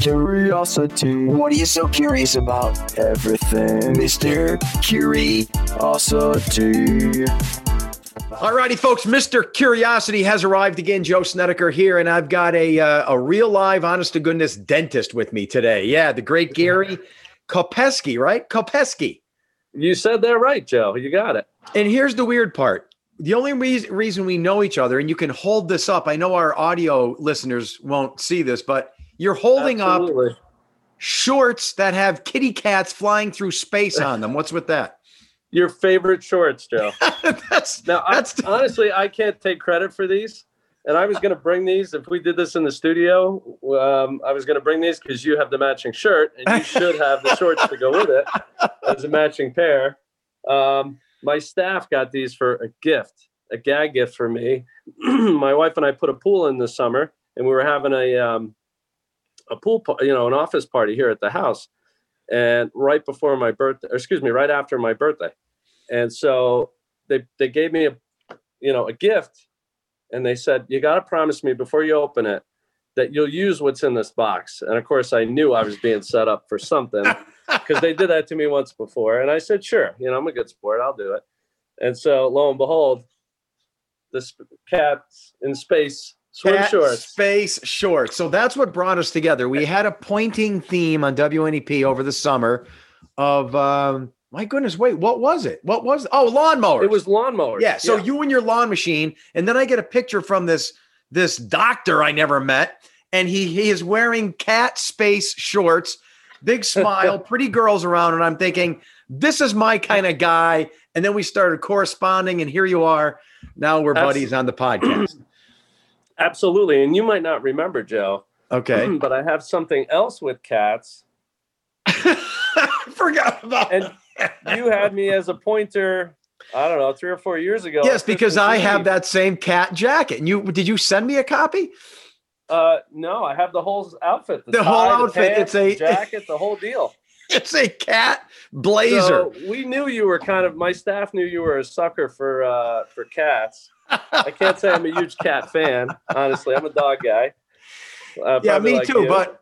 Curiosity. What are you so curious about? Everything, Mr. Curiosity. Alrighty, folks. Mr. Curiosity has arrived again. Joe Snedeker here, and I've got a uh, a real live, honest to goodness dentist with me today. Yeah, the great Gary Kopeski, right? Kopeski. You said that right, Joe. You got it. And here's the weird part. The only reason, reason we know each other, and you can hold this up, I know our audio listeners won't see this, but you're holding Absolutely. up shorts that have kitty cats flying through space on them. What's with that? Your favorite shorts, Joe. that's Now, I, that's honestly, I can't take credit for these. And I was going to bring these if we did this in the studio. Um, I was going to bring these because you have the matching shirt and you should have the shorts to go with it as a matching pair. Um, my staff got these for a gift, a gag gift for me. my wife and I put a pool in this summer, and we were having a um, a pool, you know, an office party here at the house. And right before my birthday, or excuse me, right after my birthday, and so they they gave me a you know a gift and they said you got to promise me before you open it that you'll use what's in this box and of course i knew i was being set up for something because they did that to me once before and i said sure you know i'm a good sport i'll do it and so lo and behold this cats in space swim shorts Space shorts. So that's what brought us together. We had a pointing theme on WNEP over the summer of um my goodness, wait, what was it? What was oh lawnmowers? it was lawnmowers yeah. So you and your lawn machine, and then I get a picture from this this doctor I never met, and he he is wearing cat space shorts, big smile, pretty girls around, and I'm thinking, this is my kind of guy. And then we started corresponding, and here you are. Now we're Abs- buddies on the podcast. Absolutely and you might not remember joe Okay. but i have something else with cats I Forgot about and you had me as a pointer i don't know three or four years ago Yes, because I have that same cat jacket. And you did you send me a copy? uh no i have the whole outfit The whole tie, outfit, pants, it's a- the jacket the whole deal It's a cat blazer. so we knew you were kind of my staff knew you were a sucker for uh for cats i can't say i'm a huge cat fan honestly i'm a dog guy uh, yeah, me like too. you. But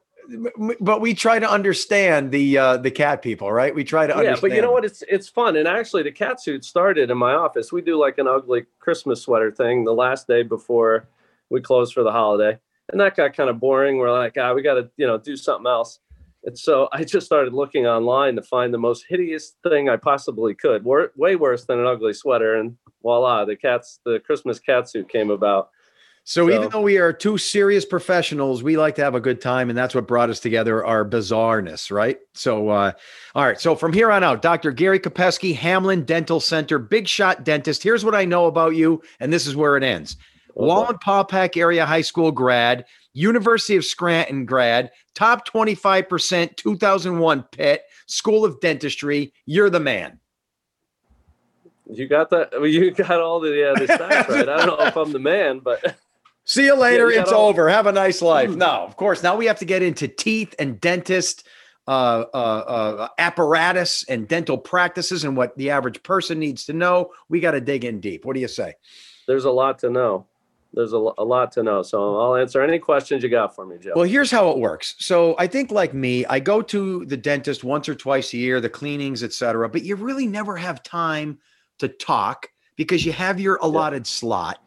but we try to understand the uh the cat people, right? We try to understand. yeah, understand. but you know what? It's it's fun, and actually, the cat suit started in my office. We do like an ugly Christmas sweater thing the last day before we close for the holiday, and that got kind of boring. We're like, ah, we got to you know do something else. And so I just started looking online to find the most hideous thing I possibly could, Wor- way worse than an ugly sweater, and voila, the cat's the Christmas cat suit came about. So, even though we are two serious professionals, we like to have a good time, and that's what brought us together, our bizarreness, right? So, uh, all right. So from here on out, Dr. Gary Kopeski, Hamlin Dental Center, big shot dentist. Here's what I know about you, and this is where it ends. Wallenpaupack area high school grad, University of Scranton grad, top 25% 2001 Pitt, School of Dentistry. You're the man. You got that? Well, you got all the yeah, the stats right. I don't know if I'm the man, but See you later. you it's all- over. Have a nice life. No, of course. Now we have to get into teeth and dentist uh, uh, uh, apparatus and dental practices and what the average person needs to know. We got to dig in deep. What do you say? there's a lot to know. There's a, a lot to know. So I'll answer any questions you got for me, Joe. Well, here's how it works. So I think, like me, I go to the dentist once or twice a year, the cleanings, etc. But you really never have time to talk because you have your allotted slot.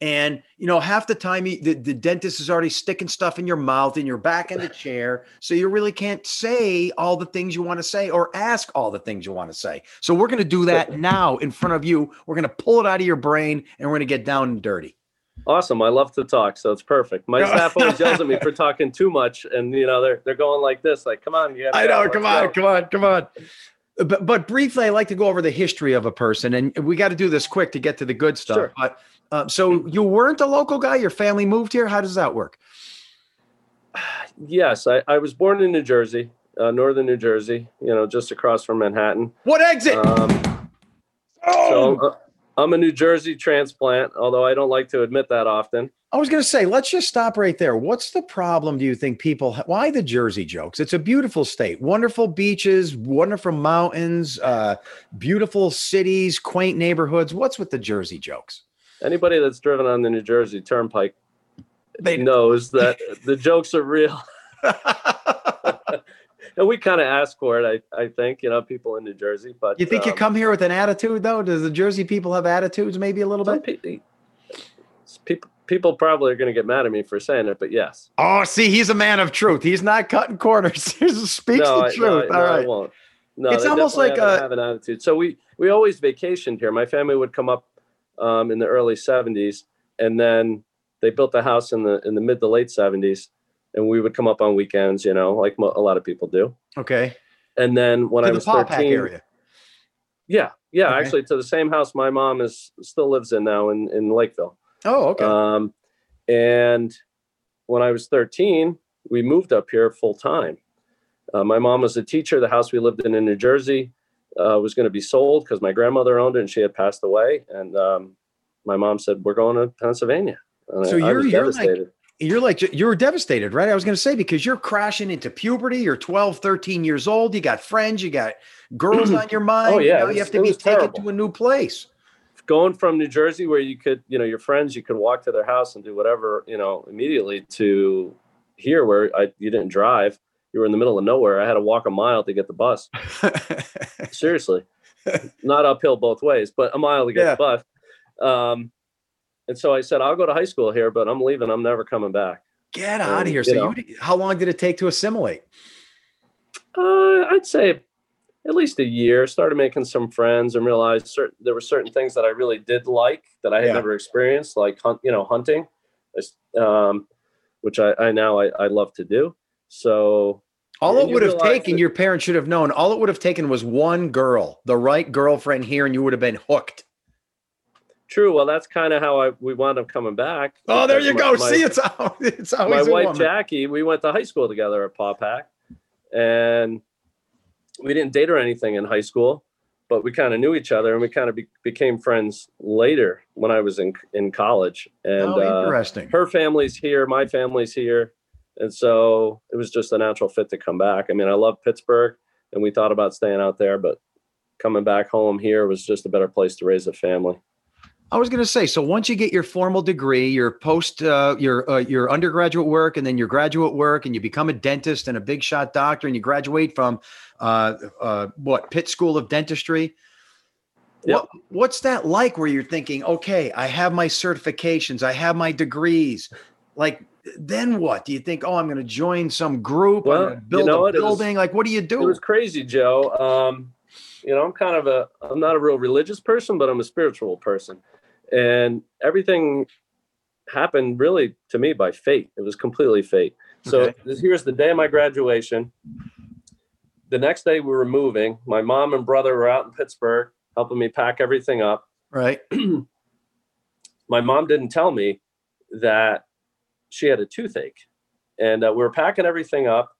And you know, half the time you, the, the dentist is already sticking stuff in your mouth and you're back in the chair. So you really can't say all the things you want to say or ask all the things you want to say. So we're going to do that now in front of you. We're going to pull it out of your brain and we're going to get down and dirty. Awesome. I love to talk, so it's perfect. My staff always yells at me for talking too much, and you know they're they're going like this, like, "Come on, you I know. Come on, go." come on, come on. But but briefly, I like to go over the history of a person, and we got to do this quick to get to the good stuff. Sure. But uh, so you weren't a local guy. Your family moved here. How does that work? Yes, I, I was born in New Jersey, uh, northern New Jersey. You know, just across from Manhattan. What exit? Um, oh, so uh, I'm a New Jersey transplant, although I don't like to admit that often. I was going to say, let's just stop right there. What's the problem? Do you think people? ha- Why the Jersey jokes? It's a beautiful state, wonderful beaches, wonderful mountains, uh, beautiful cities, quaint neighborhoods. What's with the Jersey jokes? Anybody that's driven on the New Jersey Turnpike They knows that the jokes are real. and we kind of ask for it. I I think you know people in New Jersey, but You think you um, come here with an attitude though? Does the Jersey people have attitudes maybe a little bit? pe- people people probably are going to get mad at me for saying it, but yes. Oh, see, he's a man of truth. He's not cutting corners. he speaks no, the I, truth. no, I- All no, I won't. No, It's almost like have, a- have an attitude. So we we always vacationed here. My family would come up um, in the early '70s, and then they built the house in the in the mid to late '70s, and we would come up on weekends. You know, like mo- a lot of people do. Okay. And then when to I the was Paupack 13, area. yeah, yeah, Okay. actually to the same house my mom is still lives in now in in Lakeville. Oh, okay. Um, and when I was 13, we moved up here full time. Uh, my mom was a teacher. The house we lived in in New Jersey uh, was going to be sold because my grandmother owned it and she had passed away. And um, my mom said, "We're going to Pennsylvania." And So I, I you're- was you're like-. You're like you were devastated, right? I was going to say because you're crashing into puberty. You're 12, 13 years old. You got friends. You got girls on your mind. Oh, yeah, You, know, it you have to be taken terrible. to a new place. going from New Jersey, where you could, you know, your friends, you could walk to their house and do whatever, you know, immediately, to here where I you didn't drive. You were in the middle of nowhere. I had to walk a mile to get the bus. Seriously, not uphill both ways, but a mile to get Yeah. the bus. Um, and so I said, I'll go to high school here, but I'm leaving. I'm never coming back. Get out of Um, here. you So know. you, how long did it take to assimilate? Uh, I'd say at least a year. Started making some friends and realized certain there were certain things that I really did like that I had Yeah. never experienced, like hunt, you know, hunting, um, which I, I now I, I love to do. So All it would have taken, that- your parents should have known. All it would have taken was one girl, the right girlfriend here, and you would have been hooked. True. Well, that's kind of how I we wound up coming back. Oh, there you my- go. my- See, it's how it's my always a wife woman. Jackie, we went to high school together at Paupack, and we didn't date or anything in high school, but we kind of knew each other, and we kind of be, became friends later when I was in in college. And oh, uh, interesting. her family's here, my family's here, and so it was just a natural fit to come back. I mean, I love Pittsburgh, and we thought about staying out there, but coming back home here was just a better place to raise a family. I was going to say, so once you get your formal degree, your post, uh, your uh, your undergraduate work, and then your graduate work, and you become a dentist and a big shot doctor, and you graduate from uh, uh, what Pitt School of Dentistry. Yep. What, what's that like? Where you're thinking, okay, I have my certifications, I have my degrees, like. Then what? Do you think? Oh, I'm going to join some group. Well, going you build know a? It was- building. like, what do you do? It was crazy, Joe. Um, you know, I'm kind of a, I'm not a real religious person, but I'm a spiritual person. And everything happened really to me by fate. It was completely fate. So Okay. this, here's the day of my graduation. The next day we were moving. My mom and brother were out in Pittsburgh helping me pack everything up. right. my mom didn't tell me that she had a toothache and uh, we were packing everything up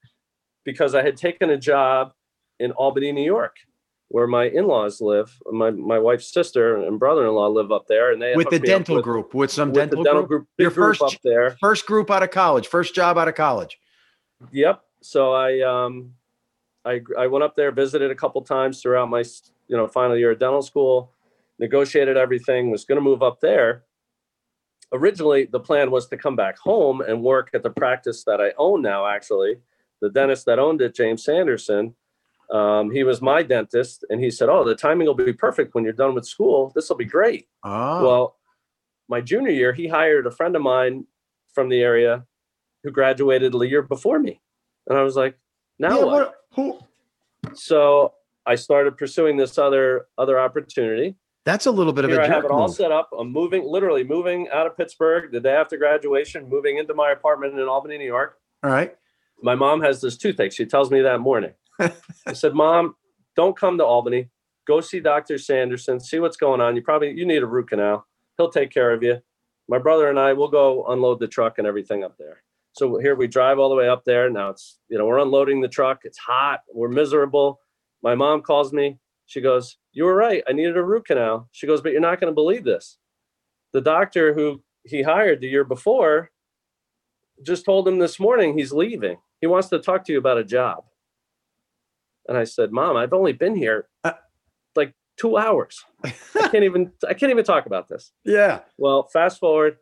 because i had taken a job in albany new york where my in-laws live my, my wife's sister and brother-in-law live up there and they With the hooked me up dental with- group, with some with dental, the dental group. group, Your group first up there First group out of college, first job out of college. Yep. So I um I I went up there, visited a couple times throughout my you know final year of dental school, negotiated everything, was going to move up there. Originally, the plan was to come back home and work at the practice that I own now. Actually, the dentist that owned it, James Sanderson, um, he was my dentist, and he said, "Oh, the timing will be perfect when you're done with school. This will be great." Oh, Well, my junior year, he hired a friend of mine from the area who graduated the year before me. And I was like, now Yeah, what? who? So I started pursuing this other other opportunity. That's a little bit of Here a I have it all move. set up. I'm moving, literally moving out of Pittsburgh the day after graduation, moving into my apartment in Albany, New York. All right. My mom has this toothache. She tells me that morning. I said, Mom, don't come to Albany. Go see Dr. Sanderson, see what's going on. You probably you need a root canal. He'll take care of you. My brother and I will go unload the truck and everything up there. So here we drive all the way up there. Now it's you know, we're unloading the truck. It's hot. We're miserable. My mom calls me. She goes, You were right. I needed a root canal. She goes, But you're not going to believe this. The doctor who he hired the year before just told him this morning he's leaving. He wants to talk to you about a job. And I said, Mom, I've only been here Uh. like two hours. I can't even I can't even talk about this. Yeah. Well, fast forward,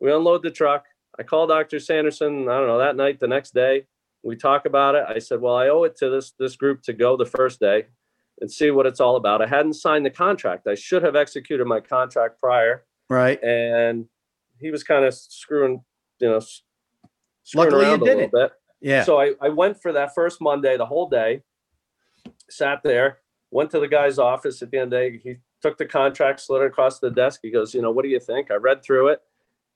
we unload the truck. I call Dr. Sanderson, I don't know, that night, the next day. We talk about it. I said, well, I owe it to this this group to go the first day and see what it's all about. I hadn't signed the contract. I should have executed my contract prior. Right. And he was kind of screwing, you know, screwing Luckily you around a did little it. bit. Yeah. So I, I went for that first Monday, the whole day, sat there, went to the guy's office at the end of the day. He took the contract, slid it across the desk. He goes, You know, what do you think? I read through it.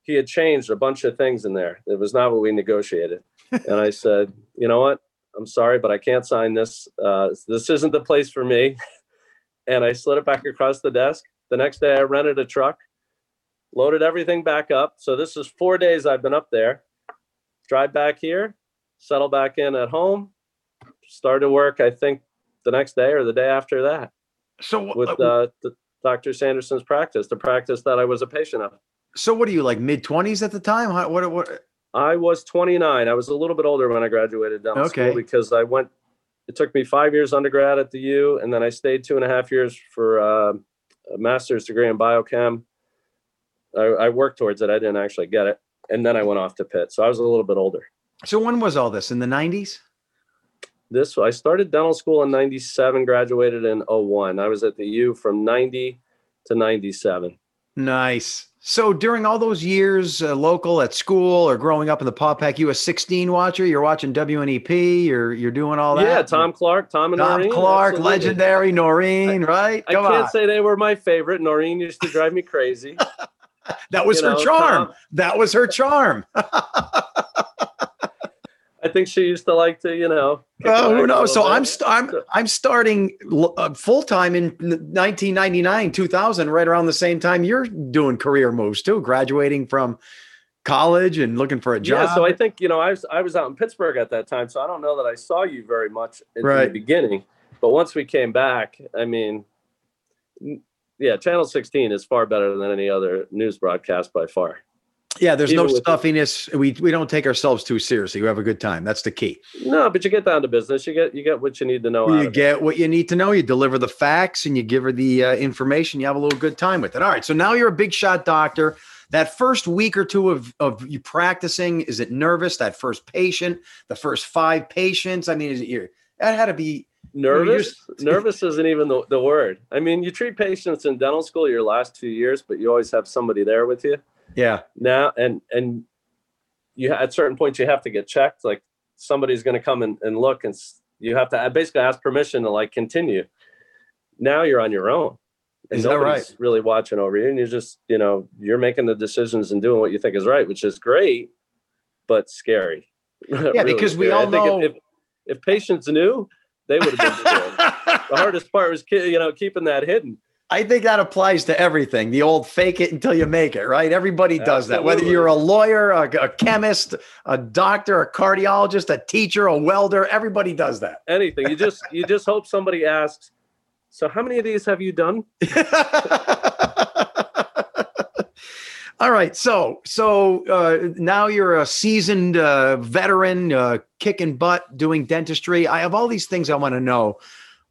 He had changed a bunch of things in there. It was not what we negotiated. and I said, You know what? I'm sorry, but I can't sign this. Uh, this isn't the place for me. And I slid it back across the desk. The next day, I rented a truck, loaded everything back up. So this is four days I've been up there. Drive back here, settle back in at home, started work, I think the next day or the day after that so with uh, the, Dr. Sanderson's practice, the practice that I was a patient of. so what are you like mid twenties at the time? How, what what? I was 29. I was a little bit older when I graduated dental Okay. school because I went. It took me five years undergrad at the U, and then I stayed two and a half years for uh, a master's degree in biochem. I, I worked towards it. I didn't actually get it, and then I went off to Pitt. So I was a little bit older. So when was all this in the nineties? This I started dental school in '97, graduated in 01. I was at the U from 90 to 97. Nice. So during all those years, uh, local at school or growing up in the Paupack, you a 16 watcher? You're watching WNEP. You're you're doing all that. Yeah, Tom Clark, Tom and Tom Noreen, Clark, absolutely. legendary Noreen, right? Come I can't on. say they were my favorite. Noreen used to drive me crazy. that was you her know, charm. Tom- that was her charm. I think she used to like to, you know. Oh, who knows? So little I'm st- I'm I'm starting uh, full time in 1999, 2000, right around the same time you're doing career moves too, graduating from college and looking for a job. Yeah, so I think you know I was I was out in Pittsburgh at that time, so I don't know that I saw you very much in, in Right. the beginning. But once we came back, I mean, yeah, Channel 16 is far better than any other news broadcast by far. Yeah, there's no even stuffiness. We we don't take ourselves too seriously. We have a good time. That's the key. No, but you get down to business. You get you get what you need to know. you of it. get what you need to know. You deliver the facts and you give her the uh, information. You have a little good time with it. All right. So now you're a big shot doctor. That first week or two of, of you practicing, is it nervous? That first patient, the first five patients? I mean, is it you that had to be Nervous? Nervous isn't even the, the word. I mean, you treat patients in dental school your last two years, but you always have somebody there with you. Yeah. now and and you at certain points you have to get checked like somebody's going to come and, and look and you have to basically ask permission to like continue. Now you're on your own and Is that nobody's really watching over you and you're just you know you're making the decisions and doing what you think is right which is great but scary. Yeah, because we all think know- if, if, if patients knew they would have been the hardest part was you know keeping that hidden I think that applies to everything. The old fake it until you make it, right? Everybody does that. Whether you're a lawyer, a, a chemist, a doctor, a cardiologist, a teacher, a welder, everybody does that. anything you just you just hope somebody asks so how many of these have you done All right, so so uh, now you're a seasoned uh, veteran, uh, kicking butt, doing dentistry. I have all these things I want to know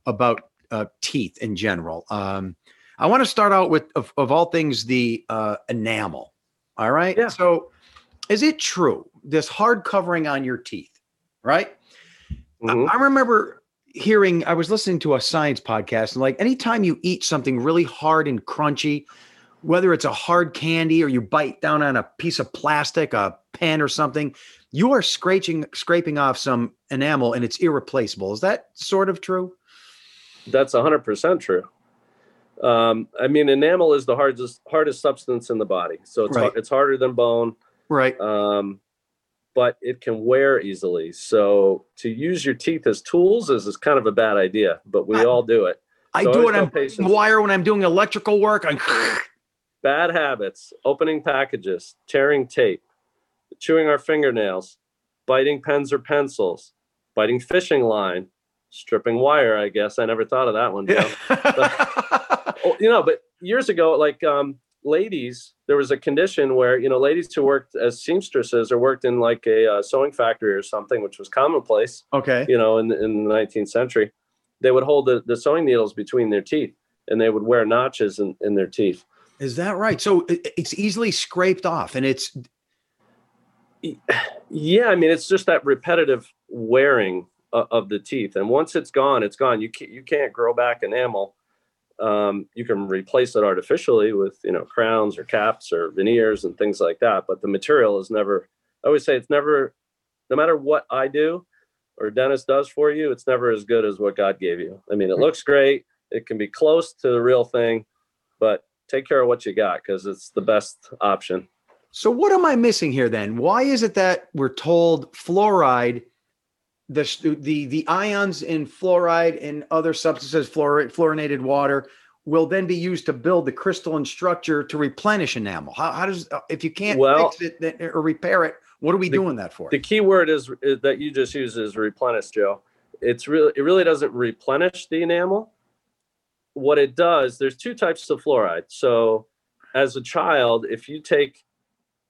about uh, teeth in general. Um, I want to start out with, of, of all things, the uh, enamel. All right. Yeah. So, is it true this hard covering on your teeth? Right. I- Mhm. I remember hearing, I was listening to a science podcast, and like anytime you eat something really hard and crunchy, whether it's a hard candy or you bite down on a piece of plastic, a pen or something, you are scratching, scraping off some enamel and it's irreplaceable. Is that sort of true? that's 100% true um, i mean enamel is the hardest hardest substance in the body so it's, Right. it's harder than bone Right. um, but it can wear easily so to use your teeth as tools is, is kind of a bad idea but we I- all do it I So do it on patients- wire when I'm doing electrical work. I'm bad habits opening packages tearing tape chewing our fingernails biting pens or pencils biting fishing line stripping wire i guess i never thought of that one Joe. oh, you know but years ago like um ladies there was a condition where you know ladies who worked as seamstresses or worked in like a uh, sewing factory or something which was commonplace okay. you know in, in the 19th century they would hold the, the sewing needles between their teeth and they would wear notches in, in their teeth Is that right? So it's easily scraped off and it's Yeah, I mean, it's just that repetitive wearing of, of the teeth, and once it's gone, it's gone. You can't, you can't grow back enamel. Um, you can replace it artificially with you know crowns or caps or veneers and things like that, but the material is never. I always say it's never, no matter what I do or dentist does for you, it's never as good as what God gave you. I mean, it looks great. It can be close to the real thing, but take care of what you got because it's the best option. So what am I missing here then? Why is it that we're told fluoride, the the the ions in fluoride and other substances, fluor, fluorinated water, will then be used to build the crystalline structure to replenish enamel? How, how does uh, if you can't Well- fix it then- uh, or repair it, what are we The- doing that for? The key word is, is that you just use is replenish, Joe. It's really it really doesn't replenish the enamel. What it does, there's two types of fluoride. So, as a child, if you take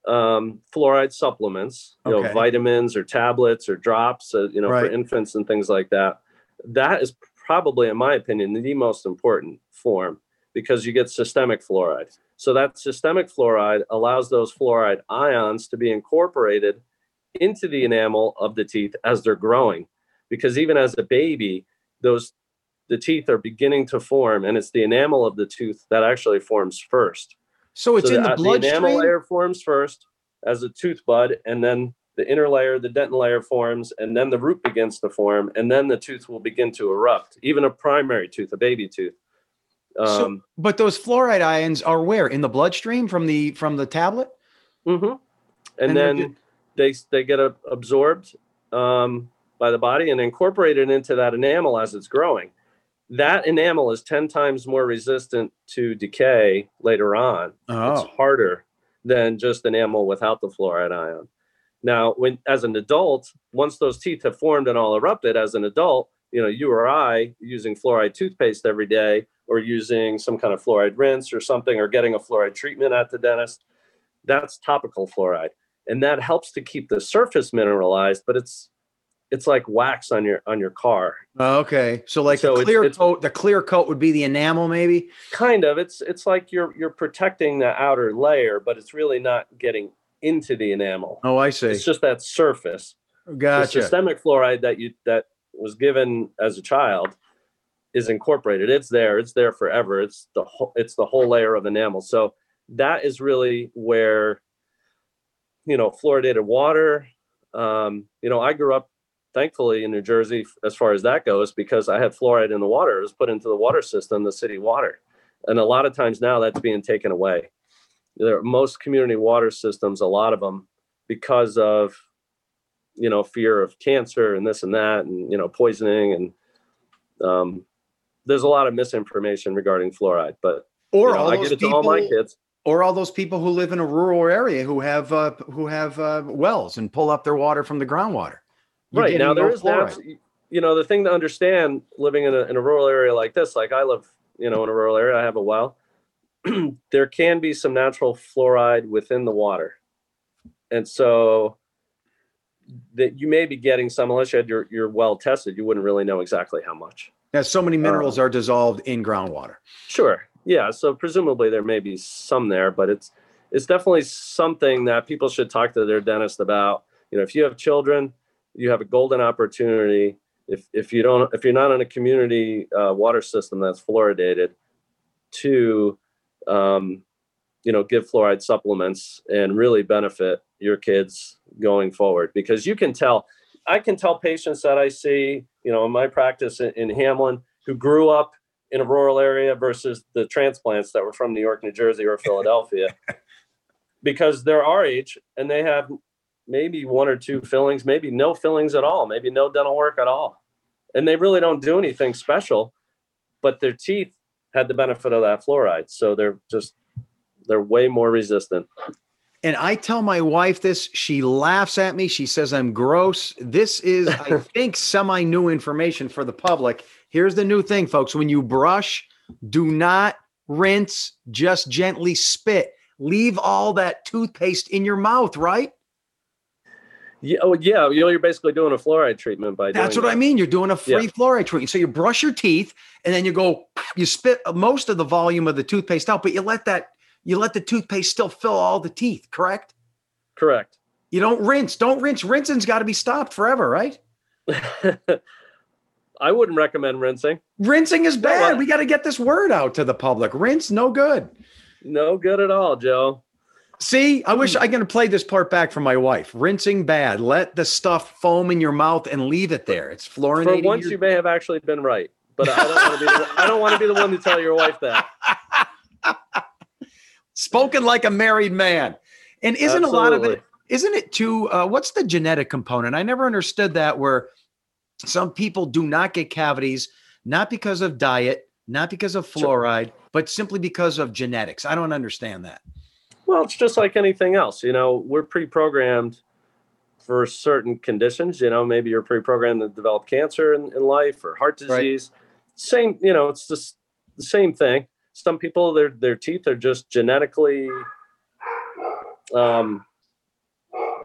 um, fluoride supplements, you Okay. know, vitamins or tablets or drops, uh, you know, Right. for infants and things like that, that is probably, in my opinion, the most important form because you get systemic fluoride. So that systemic fluoride allows those fluoride ions to be incorporated into the enamel of the teeth as they're growing. Because even as a baby, those the teeth are beginning to form, and it's the enamel of the tooth that actually forms first. So it's So in the the enamel layer forms first as a tooth bud, and then the inner layer, the dentin layer forms, and then the root begins to form, and then the tooth will begin to erupt. Even a primary tooth, a baby tooth. So- Um, But those fluoride ions are where in the bloodstream from the from the tablet. Mm-hmm. And, And then they they get absorbed um, by the body and incorporated into that enamel as it's growing. That enamel is ten times more resistant to decay later on. It's Oh, harder than just enamel without the fluoride ion. Now, when as an adult, once those teeth have formed and all erupted, as an adult, you know, you or I using fluoride toothpaste every day, or using some kind of fluoride rinse or something, or getting a fluoride treatment at the dentist, that's topical fluoride, and that helps to keep the surface mineralized. But it's it's like wax on your on your car, okay. So like So the clear it's- coat, the clear coat would be the enamel, maybe. kind of. It's it's like you're you're protecting the outer layer, but it's really not getting into the enamel. Oh, I see. It's just that surface. Gotcha. the systemic fluoride that you that was given as a child is incorporated it's there it's there forever it's the whole it's the whole layer of enamel so that is really where you know fluoridated water um, you know i grew up thankfully in new jersey as far as that goes because i had fluoride in the water it was put into the water system the city water. And a lot of times now that's being taken away. There are most community water systems a lot of them because of you know fear of cancer and this and that and you know poisoning and um, there's a lot of misinformation regarding fluoride but Or you know, all i get it to people, all my kids. or all those people who live in a rural area who have uh, who have uh, wells and pull up their water from the groundwater. You're right now getting there no is fluoride. that you know the thing to understand living in a, in a rural area like this like i live you know in a rural area i have a well there can be some natural fluoride within the water and so that you may be getting some unless you had your, your well tested you wouldn't really know exactly how much Yeah, so many minerals Uh, are dissolved in groundwater. Sure. Yeah. So presumably there may be some there, but it's it's definitely something that people should talk to their dentist about. You know, if you have children, you have a golden opportunity. If if you don't, if you're not in a community uh, water system that's fluoridated, to um, you know give fluoride supplements and really benefit your kids going forward because you can tell. I can tell patients that I see, you know, in my practice in, in Hamlin who grew up in a rural area versus the transplants that were from New York, New Jersey, or Philadelphia, because they're our age and they have maybe one or two fillings, maybe no fillings at all, maybe no dental work at all. And they really don't do anything special, but their teeth had the benefit of that fluoride. So they're just, they're way more resistant. And I tell my wife this, she laughs at me. She says I'm gross. This is, I think, semi new information for the public. Here's the new thing, folks. When you brush, do not rinse, just gently spit. Leave all that toothpaste in your mouth, right? Yeah, oh, yeah. You know, you're basically doing a fluoride treatment by That's what I mean. You're doing a free Yeah. fluoride treatment. So you brush your teeth and then you go, you spit most of the volume of the toothpaste out, but you let that, you let the toothpaste still fill all the teeth, correct? Correct. You don't rinse. Don't rinse. Rinsing's got to be stopped forever, right? I wouldn't recommend rinsing. Rinsing is No, bad. I- we got to get this word out to the public. Rinse, no good. No good at all, Joe. See, I wish I can play this part back for my wife. Rinsing bad. Let the stuff foam in your mouth and leave it there. It's fluorinating. For once, your- you may have actually been right, but I don't want to be. The, I don't want to be the one to tell your wife that. spoken like a married man. And isn't a lot of it? Absolutely. Isn't it too? Uh, what's the genetic component? I never understood that. Where some people do not get cavities, not because of diet, not because of Sure. fluoride, but simply because of genetics. I don't understand that. Well, it's just like anything else. You know, we're pre-programmed for certain conditions. You know, maybe you're pre-programmed to develop cancer in, in life or heart Right. disease. Same, you know, it's just the same thing. Some people, their their teeth are just genetically, um,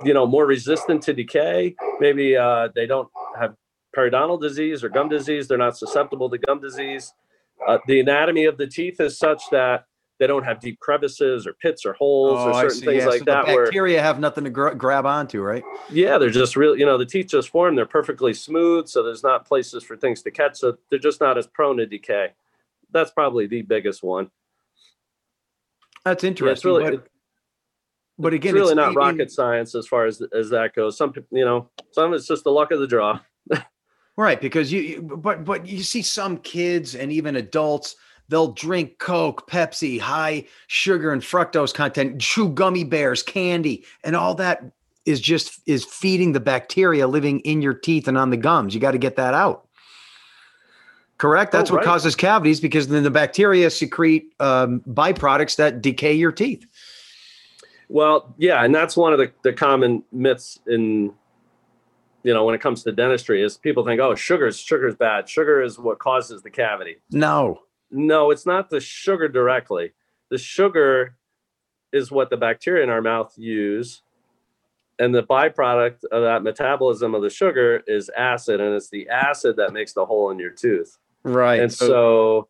you know, more resistant to decay. Maybe uh, they don't have periodontal disease or gum disease. They're not susceptible to gum disease. Uh, the anatomy of the teeth is such that they don't have deep crevices or pits or holes Oh, or certain things Yeah, like so that the where bacteria have nothing to gr- grab onto, right? yeah they're just real you know the teeth just form they're perfectly smooth so there's not places for things to catch so they're just not as prone to decay that's probably the biggest one That's interesting. it's really but, but again, it's really it's not rocket science as far as as that goes some you know some it's just the luck of the draw Right, because you but but you see some kids and even adults, they'll drink Coke, Pepsi, high sugar and fructose content, chew gummy bears, candy, and all that is just is feeding the bacteria living in your teeth and on the gums. You got to get that out. Correct. That's Oh, what right. causes cavities because then the bacteria secrete um, byproducts that decay your teeth. well yeah and that's one of the, the common myths in you know when it comes to dentistry is people think oh sugar's sugar's bad sugar is what causes the cavity No. No, it's not the sugar directly. The sugar is what the bacteria in our mouth use. And the byproduct of that metabolism of the sugar is acid, and it's the acid that makes the hole in your tooth. Right. And so,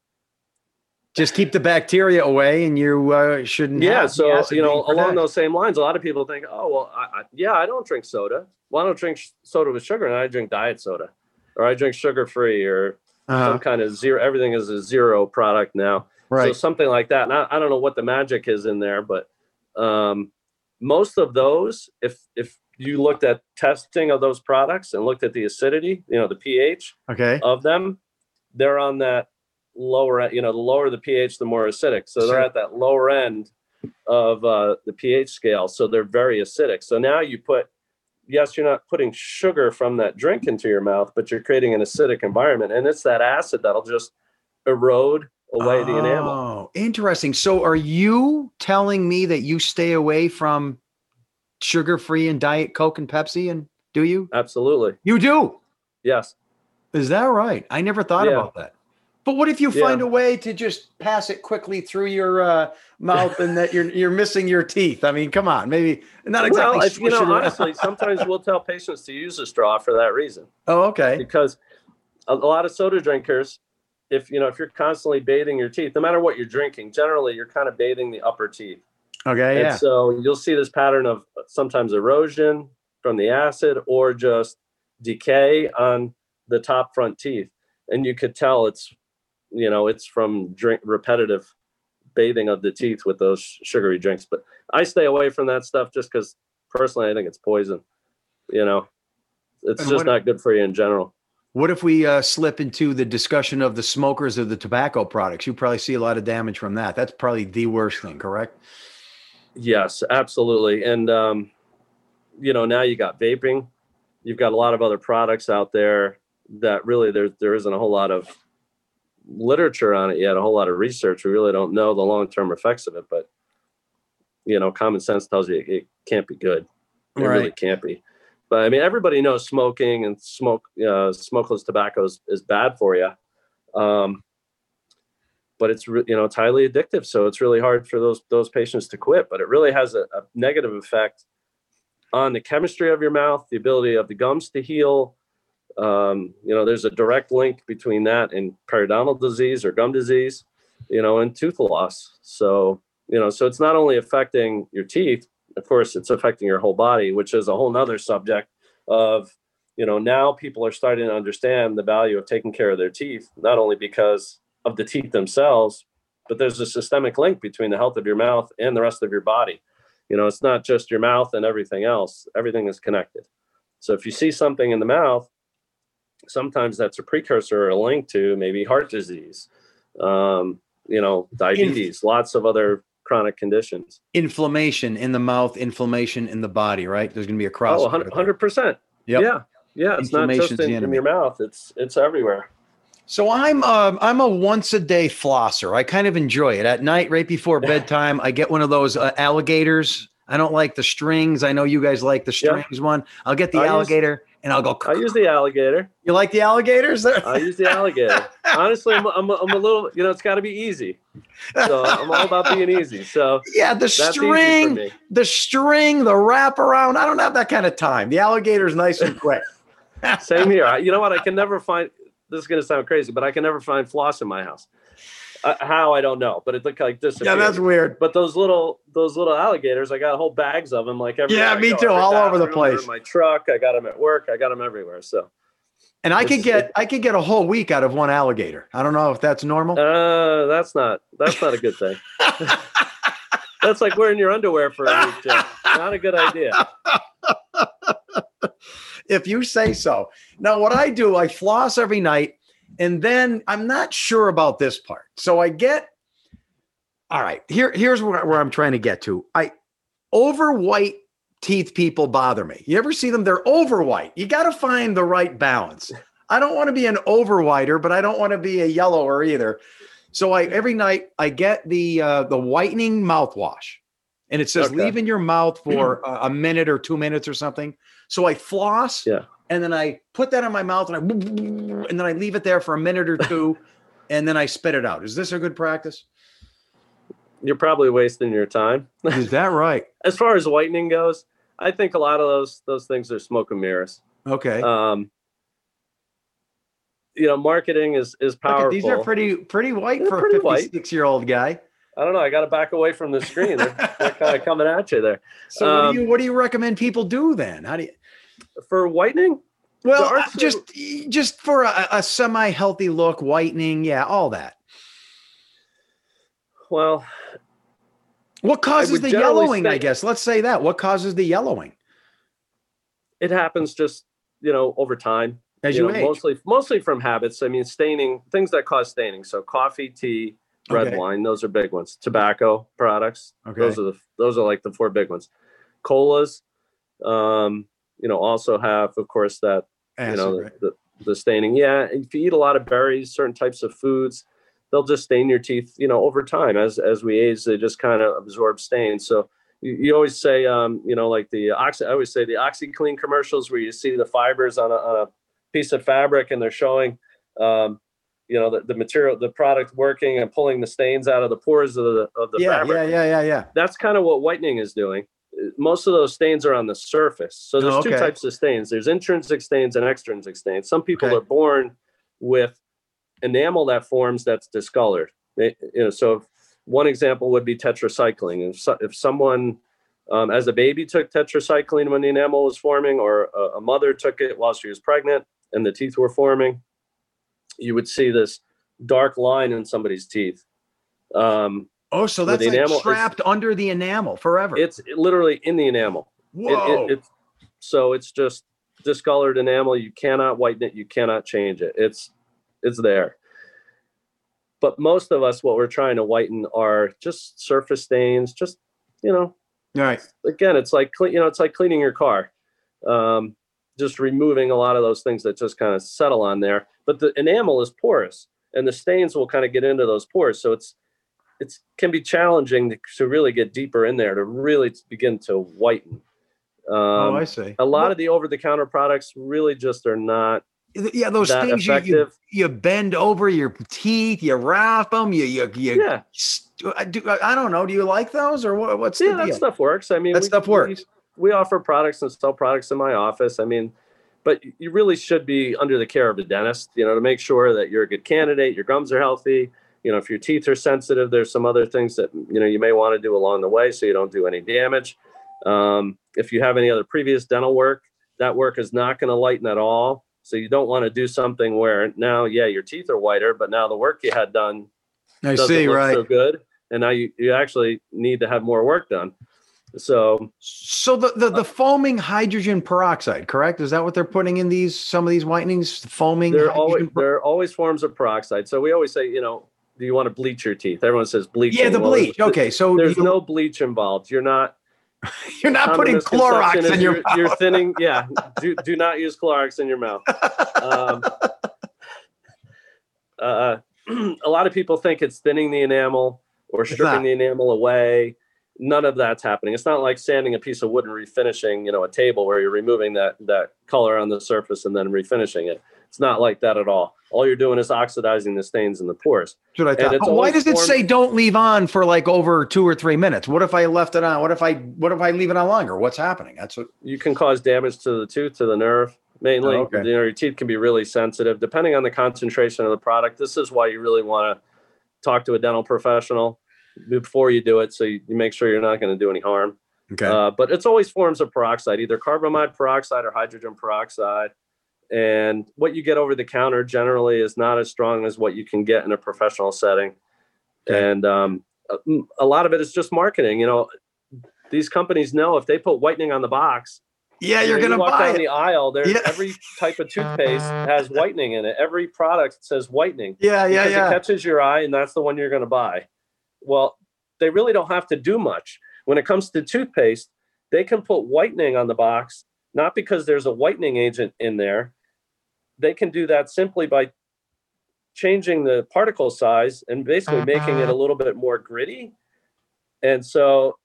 just keep the bacteria away, and you uh, shouldn't. yeah, so you know, along those same lines, a lot of people think, oh, well, I, I, yeah, I don't drink soda. Well, I don't drink sh- soda with sugar, and I drink diet soda, or I drink sugar free, or Uh-huh, some kind of zero. Everything is a zero product now. Right. So something like that. And I, I don't know what the magic is in there, but um, most of those, if if you looked at testing of those products and looked at the acidity, you know, the pH okay. of them, they're on that lower, you know, the lower the pH, the more acidic. So Sure. they're at that lower end of uh, the pH scale. So they're very acidic. So now you put, yes, you're not putting sugar from that drink into your mouth, but you're creating an acidic environment. And it's that acid that'll just erode away the enamel. Oh, interesting. So, are you telling me that you stay away from sugar-free and diet Coke and Pepsi? And do you? Absolutely. You do. Yes. Is that right? I never thought Yeah. about that. But what if you Yeah. find a way to just pass it quickly through your uh, mouth and that you're you're missing your teeth? I mean, come on, maybe not exactly. well, you know, honestly, sometimes we'll tell patients to use a straw for that reason oh, okay. because a, lot of soda drinkers, if you know, if you're constantly bathing your teeth, no matter what you're drinking, generally you're kind of bathing the upper teeth. Okay, And yeah. so you'll see this pattern of sometimes erosion from the acid or just decay on the top front teeth. And you could tell it's, you know, it's from drink repetitive bathing of the teeth with those sugary drinks. But I stay away from that stuff just because personally I think it's poison. You know, it's And just not good for you in general. What if we uh, slip into the discussion of the smokers of the tobacco products? You probably see a lot of damage from that. That's probably the worst thing, correct? Yes, absolutely. And um, you know, now you got vaping. You've got a lot of other products out there that really there there isn't a whole lot of literature on it yet, a whole lot of research. We really don't know the long-term effects of it, but you know, common sense tells you it can't be good. It really can't be. But I mean, everybody knows smoking and smoke uh, smokeless tobacco is, is bad for you. Um, but it's re- you know it's highly addictive, so it's really hard for those those patients to quit. But it really has a, a negative effect on the chemistry of your mouth, the ability of the gums to heal. Um, you know, there's a direct link between that and periodontal disease or gum disease, you know, and tooth loss. So you know, so it's not only affecting your teeth, of course, it's affecting your whole body, which is a whole nother subject of, you know, now people are starting to understand the value of taking care of their teeth, not only because of the teeth themselves, but there's a systemic link between the health of your mouth and the rest of your body. You know, it's not just your mouth and everything else, everything is connected. So if you see something in the mouth, sometimes that's a precursor or a link to maybe heart disease, um, you know, diabetes, lots of other chronic conditions. Inflammation in the mouth, inflammation in the body, right? There's going to be a cross. Oh, 100 percent. Yep. Yeah, yeah. It's not just in, in your mouth; it's it's everywhere. So I'm um, I'm a once a day flosser. I kind of enjoy it at night, right before bedtime. I get one of those uh, alligators. I don't like the strings. I know you guys like the Yeah. strings one. I'll get the I alligator and I'll go. I use the alligator. you like the alligators? I use the alligator. Honestly, I'm, I'm, I'm a little, you know, it's got to be easy. So I'm all about being easy. So yeah, the that's easy for string, the string, the wrap around. I don't have that kind of time. The alligator's nice and quick. Same here. You know what? I can never find. This is going to sound crazy, but I can never find floss in my house. Uh, how I don't know, but it looked like this. Yeah, that's weird. But those little those little alligators, I got whole bags of them. Like everywhere Yeah, me too, Every all over the place. My truck, I got them at work. I got them everywhere. So And I could get I could get a whole week out of one alligator. I don't know if that's normal. uh, that's not that's not a good thing. that's like wearing your underwear for a week, Jeff. Not a good idea. if you say so. Now, what I do, I floss every night, and then I'm not sure about this part. So I get, all right, here, here's where, where I'm trying to get to. I over white teeth people bother me. You ever see them? They're over white. You got to find the right balance. I don't want to be an over whiter, but I don't want to be a yellower either. So I every night I get the uh, the whitening mouthwash, and it says Okay. leave in your mouth for a, a minute or two minutes or something. So I floss, Yeah. And then I put that in my mouth, and I and then I leave it there for a minute or two, and then I spit it out. Is this a good practice? You're probably wasting your time. Is that right? As far as whitening goes, I think a lot of those those things are smoke and mirrors. Okay. Um, you know, marketing is is powerful. these are pretty pretty white They're for a white. 56 year old guy. I don't know. I got to back away from the screen. They're, they're kind of coming at you there. So what Um, do you what do you recommend people do then? How do you? For whitening, Well, uh, just just for a, a semi healthy look, whitening, yeah, all that. well, What causes the yellowing? I guess let's say that. What causes the yellowing it happens just you know over time. as you you, know, age? mostly mostly from habits. I mean, staining things that cause staining. So coffee, tea, red Okay. wine, those are big ones. Tobacco products, Okay. those are the those are like the four big ones. Colas, um, you know, also have of course that you know right? the, the staining. Yeah, if you eat a lot of berries, certain types of foods, they'll just stain your teeth. You know, over time as as we age, they just kind of absorb stains. So you, you always say, um, you know, like the oxy. I always say the OxiClean commercials where you see the fibers on a, on a piece of fabric and they're showing, um, you know, the, the material, the product working and pulling the stains out of the pores of the of the yeah, fabric yeah, yeah, yeah, yeah. that's kind of what whitening is doing. Most of those stains are on the surface. So there's Oh, two okay. types of stains. There's intrinsic stains and extrinsic stains. Some people Okay. are born with enamel that forms that's discolored. They- you know, so one example would be tetracycline. If, so, if someone um, as a baby took tetracycline when the enamel was forming, or a, a mother took it while she was pregnant and the teeth were forming, you would see this dark line in somebody's teeth. Um, Oh, so that's like enamel, it's- trapped under the enamel forever. it's literally in the enamel. It- it- Whoa. it's so it's just discolored enamel. You cannot whiten it. You cannot change it. It's it's there. But most of us, what we're trying to whiten are just surface stains. Just you know, All right. again, it's like cle- you know, it's like cleaning your car. Um, just removing a lot of those things that just kind of settle on there. But the enamel is porous, and the stains will kind of get into those pores. So it's it's can be challenging to, to really get deeper in there to really begin to whiten. Um, oh, I see. a lot of the over-the-counter products really just are not yeah, those things you, you you bend over your teeth, you wrap them, you you you. yeah, I do, I don't know. Do you like those or what, what's yeah, that stuff works. I mean, That we- stuff we- works. We, offer products and sell products in my office. I mean, but you really should be under the care of a dentist, you know, to make sure that you're a good candidate, your gums are healthy. You know, if your teeth are sensitive, there's some other things that you know you may want to do along the way so you don't do any damage. Um, if you have any other previous dental work, that work is not going to lighten at all. So you don't want to do something where now, yeah, your teeth are whiter, but now the work you had done I doesn't see, look right. so good, and now you, you actually need to have more work done. So So the, the the foaming hydrogen peroxide, correct? Is that what they're putting in these some of these whitenings? Foaming. hydrogen always per- there are always forms of peroxide. So we always say, you know, do you want to bleach your teeth? Everyone says bleach. yeah, the bleach. Okay, so There's you, no bleach involved. You're not you're not putting Clorox in your you're, mouth. you're thinning. Yeah, do do not use Clorox in your mouth. Um, uh, a lot of people think it's thinning the enamel or stripping the enamel away. None of that's happening. It's not like sanding a piece of wood and refinishing, you know, a table where you're removing that that color on the surface and then refinishing it. It's not like that at all. All you're doing is oxidizing the stains in the pores. What I thought. it's why does it formed- say don't leave on for like over two or three minutes? What if I left it on? What if I what if I leave it on longer? What's happening? That's what. you can cause damage to the tooth, to the nerve, mainly. Oh, okay. You know, your teeth can be really sensitive depending on the concentration of the product. This is why you really want to talk to a dental professional before you do it, so you, you make sure you're not going to do any harm. Okay. Uh, but it's always forms of peroxide, either carbamide peroxide or hydrogen peroxide. And what you get over the counter generally is not as strong as what you can get in a professional setting. Okay. And um, a, a lot of it is just marketing. You know, these companies know if they put whitening on the box, yeah, you you're know, gonna walk buy down it. the aisle. There's Yeah. every type of toothpaste has whitening in it. Every product says whitening yeah, yeah, because it catches your eye, and that's the one you're going to buy. Well, they really don't have to do much when it comes to toothpaste. They can put whitening on the box, not because there's a whitening agent in there. They can do that simply by changing the particle size and basically making it a uh-huh. little bit more gritty. And so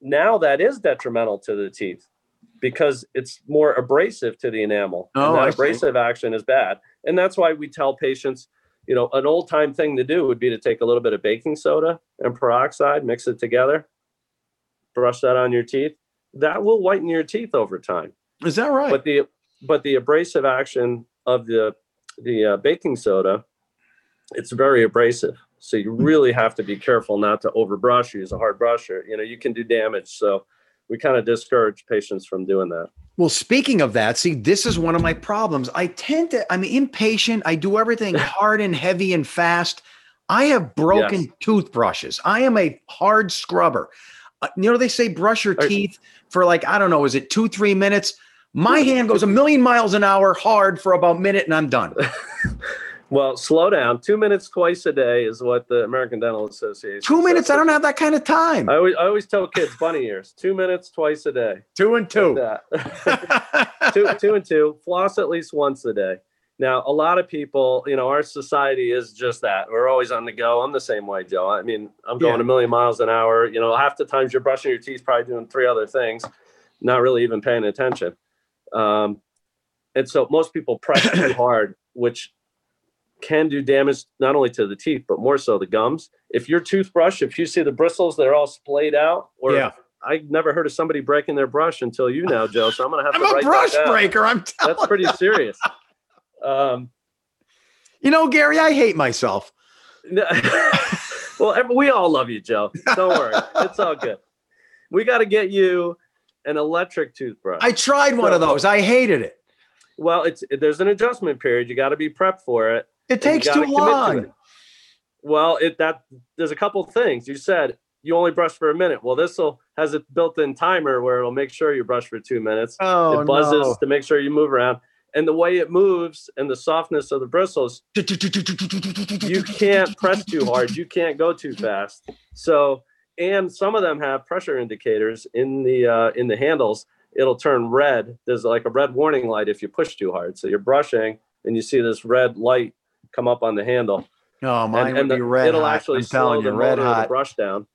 now that is detrimental to the teeth because it's more abrasive to the enamel. Oh, and I that see. abrasive action is bad. And that's why we tell patients, you know, an old time thing to do would be to take a little bit of baking soda and peroxide, mix it together, brush that on your teeth. That will whiten your teeth over time Is that right? but the but the abrasive action of the the uh, baking soda it's very abrasive so you really have to be careful not to overbrush use a hard brusher you know you can do damage so we kind of discourage patients from doing that Well, speaking of that, see, this is one of my problems. I tend to, I'm impatient. I do everything hard and heavy and fast. I have broken Yes. toothbrushes. I am a hard scrubber. Uh, you know, they say brush your teeth for like, I don't know, is it two, three minutes? My hand goes a million miles an hour hard for about a minute and I'm done. well slow down two minutes twice a day is what the american dental association Two says. minutes, I don't have that kind of time. I always, I always tell kids bunny ears two minutes twice a day Two and two. that. two, two and two. Floss at least once a day. Now, a lot of people, you know, our society is just that. We're always on the go. I'm the same way, Joe. I mean, I'm going Yeah. a million miles an hour. You know, half the times you're brushing your teeth, probably doing three other things, not really even paying attention. Um, and so most people press too hard, which can do damage not only to the teeth, but more so the gums. If your toothbrush, if you see the bristles, they're all splayed out, or Yeah. I never heard of somebody breaking their brush until you now, Joe. So I'm gonna have I'm to a brush breaker. I'm telling That's pretty serious. Um, You know, Gary, I hate myself. well, we all love you, Joe. Don't worry, it's all good. We got to get you an electric toothbrush. I tried one of those. I hated it. well, it's there's an adjustment period. You got to be prepped for it. It takes too commit to long. it. Well, it that there's a couple things you said. You only brush for a minute. Well, this will has a built-in timer where it'll make sure you brush for two minutes. Oh, it buzzes no. to make sure you move around. And the way it moves and the softness of the bristles, you can't press too hard. You can't go too fast. So, and some of them have pressure indicators in the uh, in the handles. It'll turn red. There's like a red warning light if you push too hard. So you're brushing and you see this red light come up on the handle. Oh, mine and, would and be the- red it'll hot. actually I'm slow telling the red of the brush down.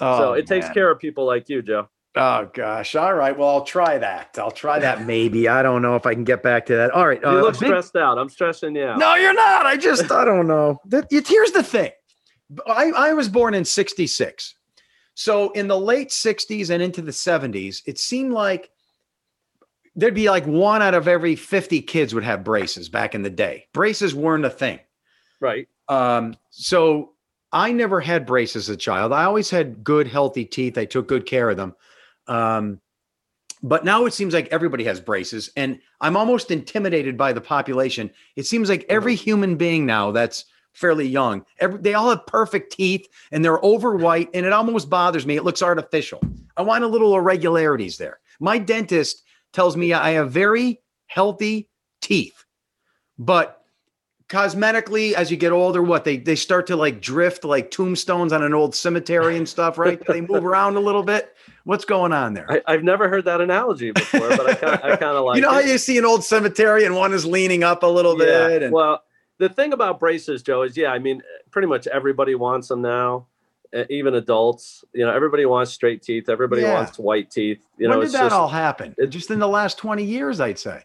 Oh, so it takes care of people like you, Joe. Oh gosh. All right. Well, I'll try that. I'll try that. Maybe. I don't know if I can get back to that. All right. You uh, look big- stressed out. I'm stressing you out. No, you're not. I just I don't know. That- it- Here's the thing. I, I was born in 66. So in the late 60s and into the 70s, it seemed like there'd be like one out of every 50 kids would have braces back in the day. Braces weren't a thing. Right. Um, so I never had braces as a child. I always had good, healthy teeth. I took good care of them. Um, but now it seems like everybody has braces, and I'm almost intimidated by the population. It seems like every human being now that's fairly young, every, they all have perfect teeth and they're over white, and it almost bothers me. It looks artificial. I want a little irregularities there. My dentist tells me I have very healthy teeth, but cosmetically as you get older what they they start to like drift like tombstones on an old cemetery and stuff right they move around a little bit what's going on there I, have never heard that analogy before but i kind I kind of like you know it. how you see an old cemetery and one is leaning up a little yeah. bit and- well the thing about braces joe is yeah i mean pretty much everybody wants them now even adults you know everybody wants straight teeth everybody Yeah. wants white teeth you when know did that just all happen it- just in the last 20 years i'd say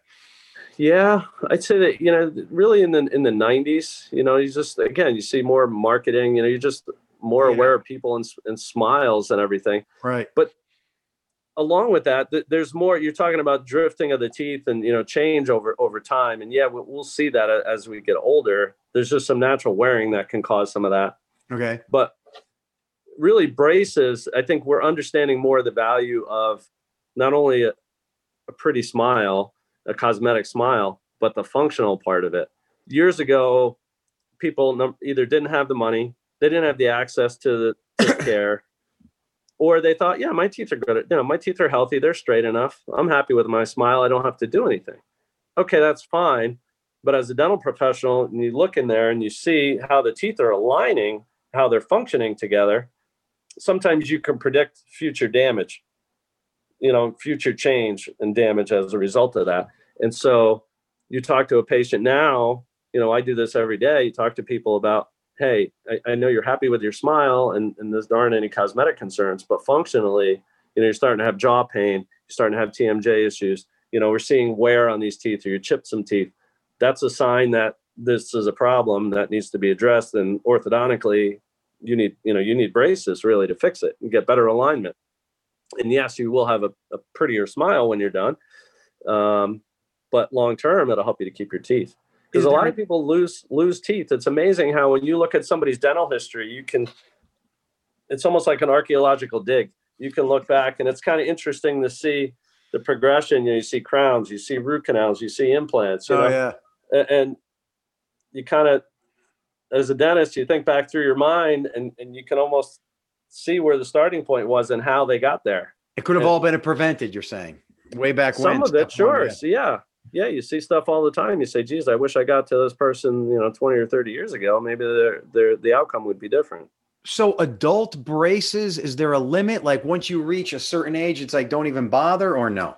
Yeah, I'd say that you know, really in the in the '90s, you know, you just again you see more marketing. You know, you're just more Yeah. aware of people and, and smiles and everything. right Along with that, th- there's more. You're talking about drifting of the teeth and you know change over over time. And yeah, we'll, we'll see that as we get older. There's just some natural wearing that can cause some of that. okay But really, braces. I think we're understanding more of the value of not only a, a pretty smile, a cosmetic smile, but the functional part of it. Years ago, people either didn't have the money, they didn't have the access to the to the care, or they thought, yeah, my teeth are good. You know, my teeth are healthy. They're straight enough. I'm happy with my smile. I don't have to do anything. Okay, that's fine. But as a dental professional, and you look in there and you see how the teeth are aligning, how they're functioning together, sometimes you can predict future damage, you know, future change and damage as a result of that. And so you talk to a patient now, you know, I do this every day. You talk to people about, hey, I, I know you're happy with your smile and, and there's aren't any cosmetic concerns, but functionally, you know, you're starting to have jaw pain, you're starting to have TMJ issues. You know, we're seeing wear on these teeth or you chipped some teeth. That's a sign that this is a problem that needs to be addressed. And orthodontically, you need, you know, you need braces really to fix it and get better alignment. And yes, you will have a, a prettier smile when you're done. Um, but long term, it'll help you to keep your teeth because a lot of people lose lose teeth. It's amazing how when you look at somebody's dental history, you can. It's almost like an archaeological dig. You can look back, and it's kind of interesting to see the progression. You know, you see crowns, you see root canals, you see implants. You oh know, yeah and you kind of, as a dentist, you think back through your mind, and and you can almost see where the starting point was and how they got there. it could have Yeah. all been prevented you're saying way back when Some of it, sure. yeah. So yeah, yeah, you see stuff all the time. You say, "Geez, I wish I got to this person, you know, twenty or thirty years ago. Maybe their their the outcome would be different." So adult braces, is there a limit? Like once you reach a certain age, it's like don't even bother or no?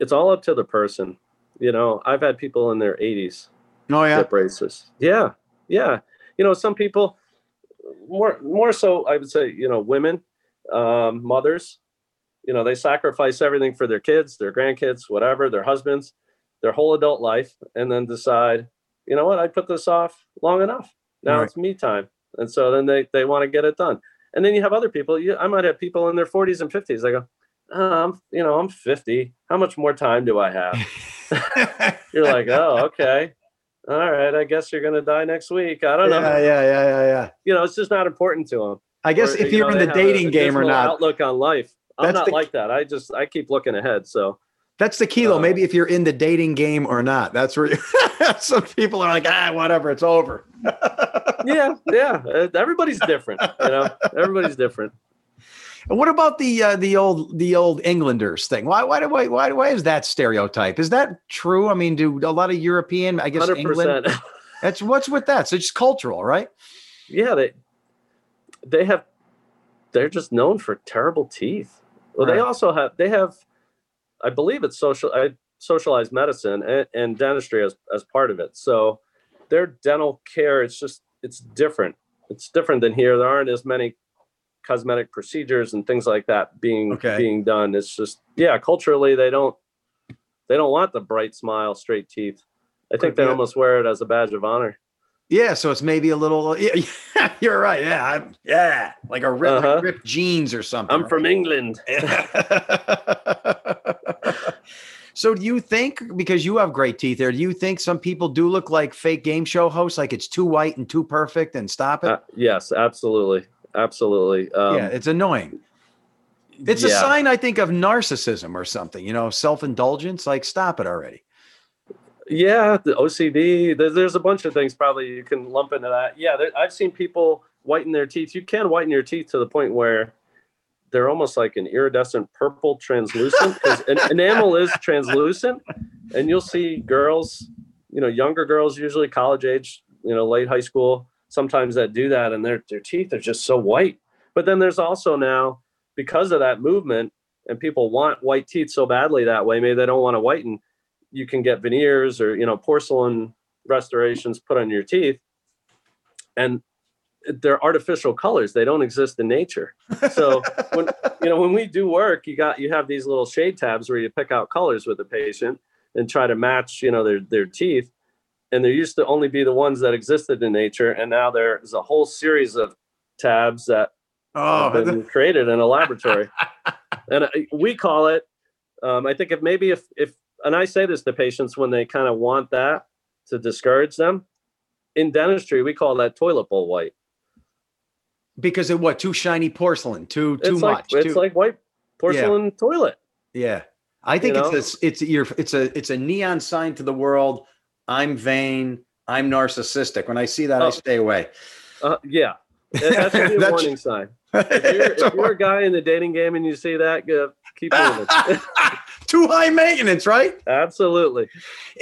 It's all up to the person. You know, I've had people in their eighties Oh yeah. get braces. Yeah, yeah. You know, some people more more so. I would say, you know, women, um, mothers. You know, they sacrifice everything for their kids, their grandkids, whatever, their husbands, their whole adult life, and then decide, you know what, I put this off long enough. Now Right. it's me time, and so then they they want to get it done. And then you have other people. You, I might have people in their 40s and 50s. They go, oh, I'm, you know, I'm 50. How much more time do I have? You're like, oh, okay. All right. I guess you're going to die next week. I don't know. yeah, yeah, yeah, yeah, yeah. You know, it's just not important to them. I guess if you're in the dating game or not, Outlook on life. I'm That's not the- like that. I just, I keep looking ahead. So, that's the key though. Uh, Maybe if you're in the dating game or not, that's where some people are like, ah, whatever, it's over. yeah, yeah. uh, Everybody's different. You know, everybody's different. And what about the uh, the old the old Englanders thing? Why why do why, why why is that stereotype? Is that true? I mean, do a lot of European, I guess 100%. England. That's what's with that. So it's just cultural, right? yeah. They, they have, they're just known for terrible teeth. Well, Right. they also have, they have, I believe it's social, I socialized medicine and, and dentistry as, as part of it. So their dental care, it's just, it's different. It's different than here. There aren't as many cosmetic procedures and things like that being, Okay. being done. It's just, yeah, culturally, they don't, they don't want the bright smile, straight teeth. I think they almost wear it as a badge of honor. Yeah, so it's maybe a little. Yeah, you're right. Yeah, I'm, yeah, like a rip, Uh-huh. ripped jeans or something. I'm from England. So do you think because you have great teeth there, do you think some people do look like fake game show hosts, like it's too white and too perfect and stop it? Uh, yes, absolutely, absolutely. Um, yeah, it's annoying. It's a sign, I think, of narcissism or something, you know, self-indulgence. Like, stop it already. Yeah, the OCD. There, there's a bunch of things probably you can lump into that. Yeah, there, I've seen people whiten their teeth. You can whiten your teeth to the point where they're almost like an iridescent purple translucent because en- enamel is translucent, and you'll see girls, you know, younger girls, usually college age, you know, late high school, sometimes that do that, and their their teeth are just so white. But then there's also now because of that movement, and people want white teeth so badly that way. Maybe they don't want to whiten. You can get veneers or you know porcelain restorations put on your teeth, and they're artificial colors. They don't exist in nature. So when you know when we do work, you got you have these little shade tabs where you pick out colors with the patient and try to match you know their their teeth. And there used to only be the ones that existed in nature, and now there's a whole series of tabs that Oh, have been created in a laboratory. and uh, we call it. Um, I think if maybe if if and I say this to patients when they kind of want that to discourage them. In dentistry, we call that toilet bowl white. because of what? Too shiny porcelain. Too too it's much. like it's like white porcelain toilet. Yeah. I think You it's a, it's your it's a it's a neon sign to the world. I'm vain. I'm narcissistic. When I see that, I Oh. stay away. Uh, yeah, that, that should be a That's- warning sign. If you're, if you're a guy in the dating game and you see that, go, keep moving. Too high maintenance, right? Absolutely.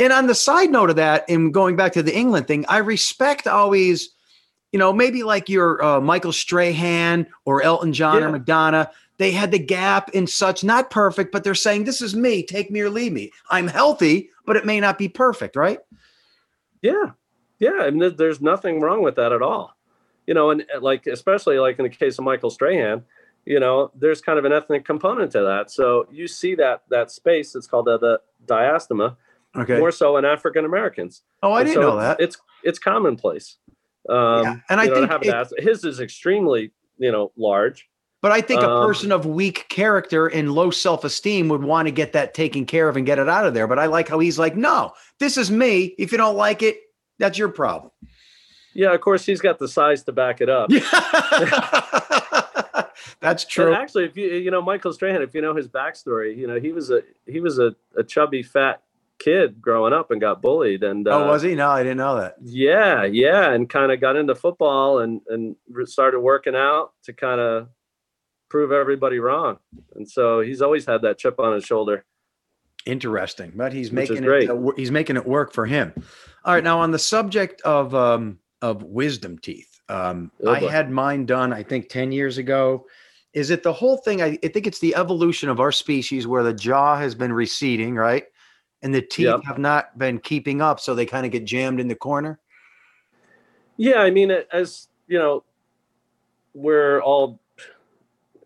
And on the side note of that, and going back to the England thing, I respect always, you know, maybe like your uh, Michael Strahan or Elton John or Yeah. Madonna. They had the gap and such, not perfect, but they're saying, This is me, take me or leave me. I'm healthy, but it may not be perfect, right? Yeah, yeah. I mean, there's nothing wrong with that at all. You know, and like especially like in the case of Michael Strahan, you know, there's kind of an ethnic component to that. So you see that that space. It's called the, the diastema, Okay. more so in African Americans. oh, I And didn't so know that. It's it's commonplace. Um, Yeah, and I know, think have it- his is extremely you know large. But I think a Um, person of weak character and low self esteem would want to get that taken care of and get it out of there. But I like how he's like, no, this is me. If you don't like it, that's your problem. Yeah, of course he's got the size to back it up. That's And true. actually, if you you know Michael Strahan, if you know his backstory, you know he was a he was a, a chubby fat kid growing up and got bullied and uh, oh, was he? No, I didn't know that. yeah yeah and kind of got into football and and started working out to kind of prove everybody wrong and so he's always had that chip on his shoulder Interesting, but he's Which making great. it. uh, he's making it work for him. All right, now on the subject of um, of wisdom teeth, um, Oh, I had mine done. I think ten years ago. Is it the whole thing? I, I think it's the evolution of our species where the jaw has been receding, right, and the teeth Yep. have not been keeping up, so they kind of get jammed in the corner. yeah i mean as you know we're all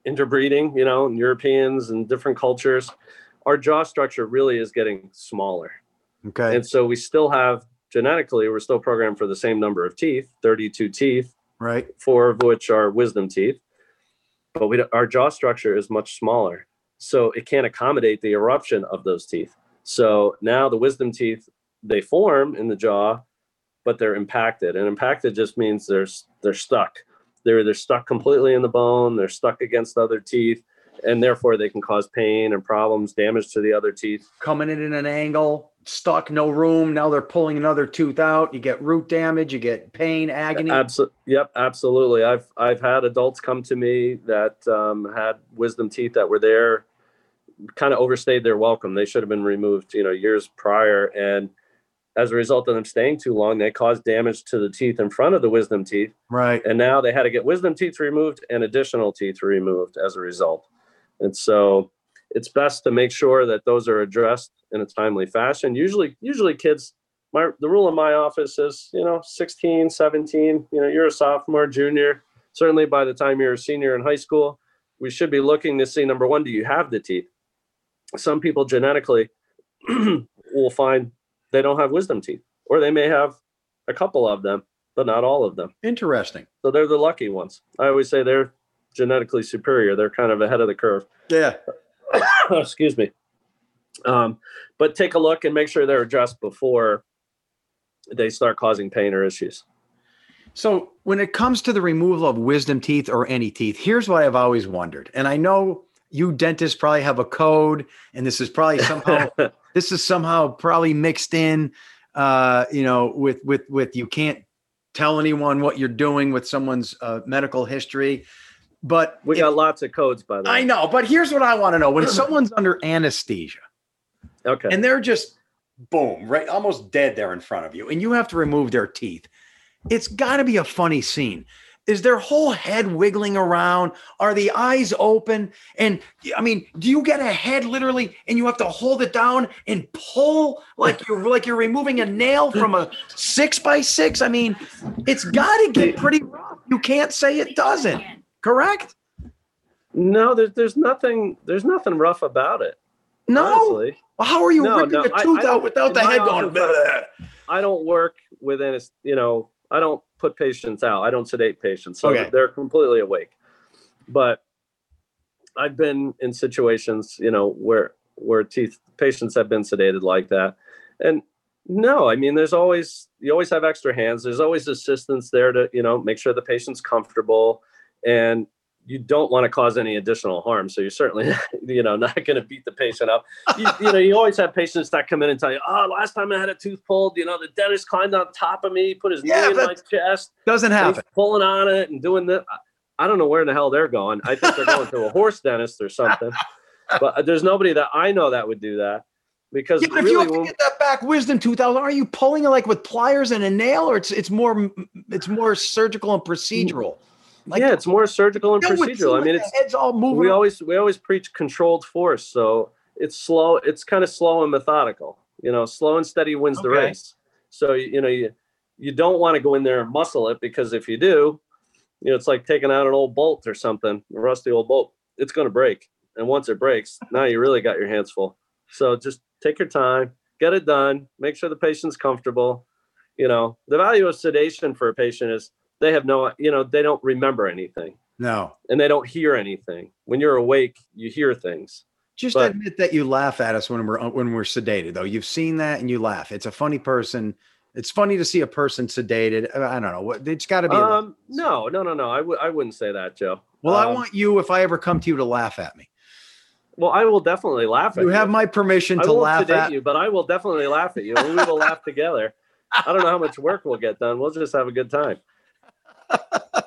interbreeding you know and europeans and different cultures our jaw structure really is getting smaller Okay, and so we still have genetically we're still programmed for the same number of teeth 32 teeth right. four of which are wisdom teeth but we our jaw structure is much smaller so it can't accommodate the eruption of those teeth. So now the wisdom teeth they form in the jaw but they're impacted and impacted just means they're they're stuck. They're they're stuck completely in the bone they're stuck against other teeth and therefore they can cause pain and problems damage to the other teeth. Coming in at an angle, stuck, no room. Now they're pulling another tooth out. You get root damage. You get pain, agony. Absolutely. Yep. Absolutely. I've I've had adults come to me that um, had wisdom teeth that were there, kind of overstayed their welcome. They should have been removed, you know, years prior. And as a result of them staying too long, they caused damage to the teeth in front of the wisdom teeth. right. And now they had to get wisdom teeth removed and additional teeth removed as a result. And so it's best to make sure that those are addressed in a timely fashion. Usually, usually kids, my the rule in my office is, you know, 16, 17, you know, you're a sophomore, junior. Certainly by the time you're a senior in high school, we should be looking to see number one, do you have the teeth? Some people genetically will find they don't have wisdom teeth, or they may have a couple of them, but not all of them. Interesting. So they're the lucky ones. I always say they're genetically superior. They're kind of ahead of the curve. Yeah. Excuse me. Um, but take a look and make sure they're addressed before they start causing pain or issues. So, when it comes to the removal of wisdom teeth or any teeth, here's what I've always wondered. And I know you dentists probably have a code, and this is probably somehow this is somehow probably mixed in, uh, you know, with with with you can't tell anyone what you're doing with someone's uh, medical history. But we if- got lots of codes by the way. I know, but here's what I want to know: when someone's under anesthesia Okay. and they're just boom, right, almost dead there in front of you, and you have to remove their teeth, it's got to be a funny scene. Is their whole head wiggling around? Are the eyes open? And I mean, do you get a head literally, and you have to hold it down and pull like you're like you're removing a nail from a six by six? I mean, it's got to get pretty rough. You can't say it doesn't. Correct? no, there's there's nothing there's nothing rough about it. No. honestly. How are you No, ripping no, a I- tooth I out without the head going? office, I don't work within a, you know, I don't put patients out. I don't sedate patients. So Okay. they're completely awake. But I've been in situations, you know, where where teeth patients have been sedated like that. And no, I mean there's always you always have extra hands. There's always assistance there to, you know, make sure the patient's comfortable and you don't want to cause any additional harm. So you're certainly, you know, not going to beat the patient up you, you know, you always have patients that come in and tell you, "Oh, last time I had a tooth pulled, you know, the dentist climbed on top of me, put his Yeah, knee in my chest, Doesn't happen. he's pulling on it and doing this." I don't know where in the hell they're going. I think they're going to a horse dentist or something. But uh, there's nobody that I know that would do that because Yeah, but if you have to get that back wisdom tooth out, are you pulling it like with pliers and a nail, or it's it's more it's more surgical and procedural? Like yeah, it's more surgical and procedural. I mean, it's head's all moving. we always we always preach controlled force so it's slow it's kind of slow and methodical you know slow and steady wins the race. So you know you you don't want to go in there and muscle it because if you do you know it's like taking out an old bolt or something a rusty old bolt it's going to break. And once it breaks now you really got your hands full. So just take your time get it done make sure the patient's comfortable. You know the value of sedation for a patient is they have no you know they don't remember anything no. and they don't hear anything. When you're awake, you hear things. Just But- admit that you laugh at us when we're when we're sedated, though. You've seen that and you laugh. It's a funny person. It's funny to see a person sedated. I don't know. what It's got to be. Um, no, no, no, no. I w- I wouldn't say that, Joe. well, I um, want you, if I ever come to you, to laugh at me. Well, I will definitely laugh at You you. have my permission to laugh at you, but I will definitely laugh at you, and we will laugh together. I don't know how much work we'll get done. We'll just have a good time.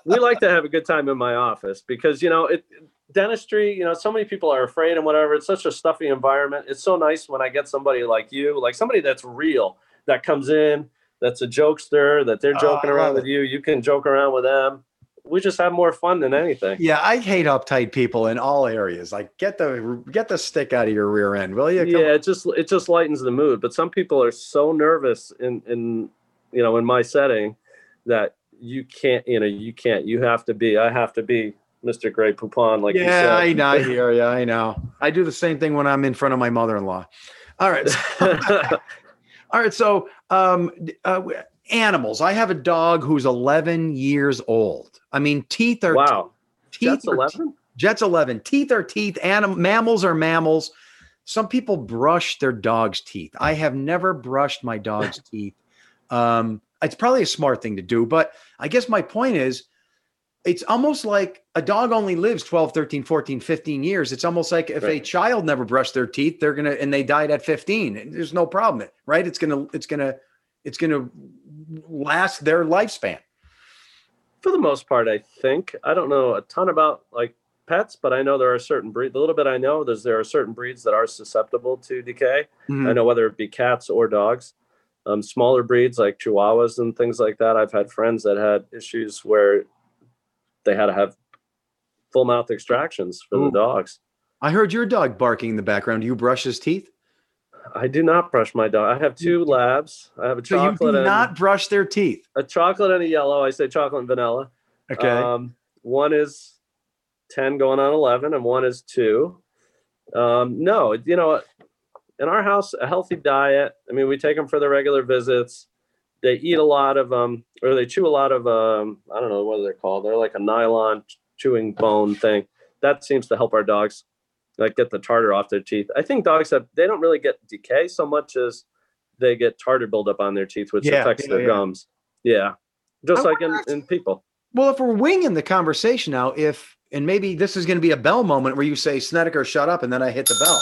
We like to have a good time in my office because you know it dentistry you know so many people are afraid and whatever. It's such a stuffy environment. It's so nice when i get somebody like you like somebody that's real that comes in that's a jokester that they're Oh, joking I around with you. You can joke around with them. We just have more fun than anything. Yeah, I hate uptight people in all areas. Like, get the get the stick out of your rear end, will you? Come yeah it just it just lightens the mood. But some people are so nervous in in you know in my setting that you can't you know you can't you have to be i have to be mr Grey Poupon like yeah, I you know. I hear you. I know. I do the same thing when I'm in front of my mother-in-law. All right, all right. So, um, uh, animals. I have a dog who's 11 years old. I mean, teeth are wow teeth jets 11 Jets 11. Teeth are teeth. Anim- mammals are mammals. Some people brush their dog's teeth. I have never brushed my dog's teeth. Um, it's probably a smart thing to do, but I guess my point is it's almost like a dog only lives 12, 13, 14, 15 years. It's almost like if a child never brushed their teeth, they're going to, and they died at 15. There's no problem, right? It's going to, it's going to, it's going to last their lifespan. for the most part i think i don't know a ton about like pets but i know there are certain breeds the little bit i know there's there are certain breeds that are susceptible to decay Mhm. I know whether it be cats or dogs. Um, smaller breeds like Chihuahuas and things like that. I've had friends that had issues where they had to have full mouth extractions for Ooh. the dogs. I heard your dog barking in the background. Do you brush his teeth? I do not brush my dog. I have two labs. I have a So you chocolate do and not brush their teeth. a chocolate and a yellow. I say chocolate and vanilla. Okay. Um, one is 10 going on 11 and one is two. Um, no, you know, in our house, a healthy diet. I mean, we take them for their regular visits. They eat a lot of, um, or they chew a lot of, um, I don't know what they're called. They're like a nylon chewing bone thing. That seems to help our dogs like get the tartar off their teeth. I think dogs have they don't really get decay so much as they get tartar buildup on their teeth, which Yeah, affects yeah, their yeah. gums. Yeah, just I like in, in people. Well, if we're winging the conversation now, if and maybe this is going to be a bell moment where you say Snedeker, shut up, and then I hit the bell.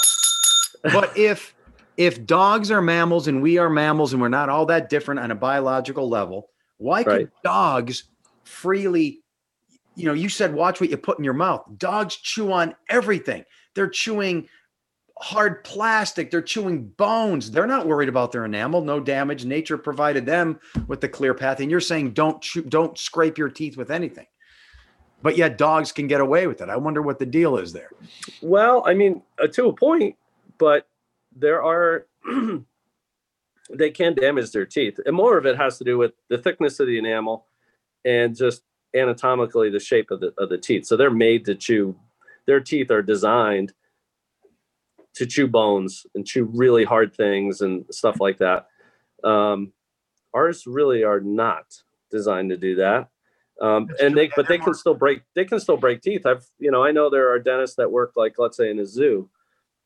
But if if dogs are mammals and we are mammals and we're not all that different on a biological level, why can Right. dogs freely? You know, you said watch what you put in your mouth. Dogs chew on everything. They're chewing hard plastic. They're chewing bones. They're not worried about their enamel. No damage. Nature provided them with the clear path. And you're saying don't chew, don't scrape your teeth with anything. But yet dogs can get away with it. I wonder what the deal is there. Well, I mean, uh, to a point, but there are they can damage their teeth, and more of it has to do with the thickness of the enamel and just anatomically the shape of the of the teeth. So they're made to chew. Their teeth are designed to chew bones and chew really hard things and stuff like that. Um, ours really are not designed to do that. Um, and they, but they can still break. They can still break teeth. I've, you know, I know there are dentists that work like, let's say, in a zoo,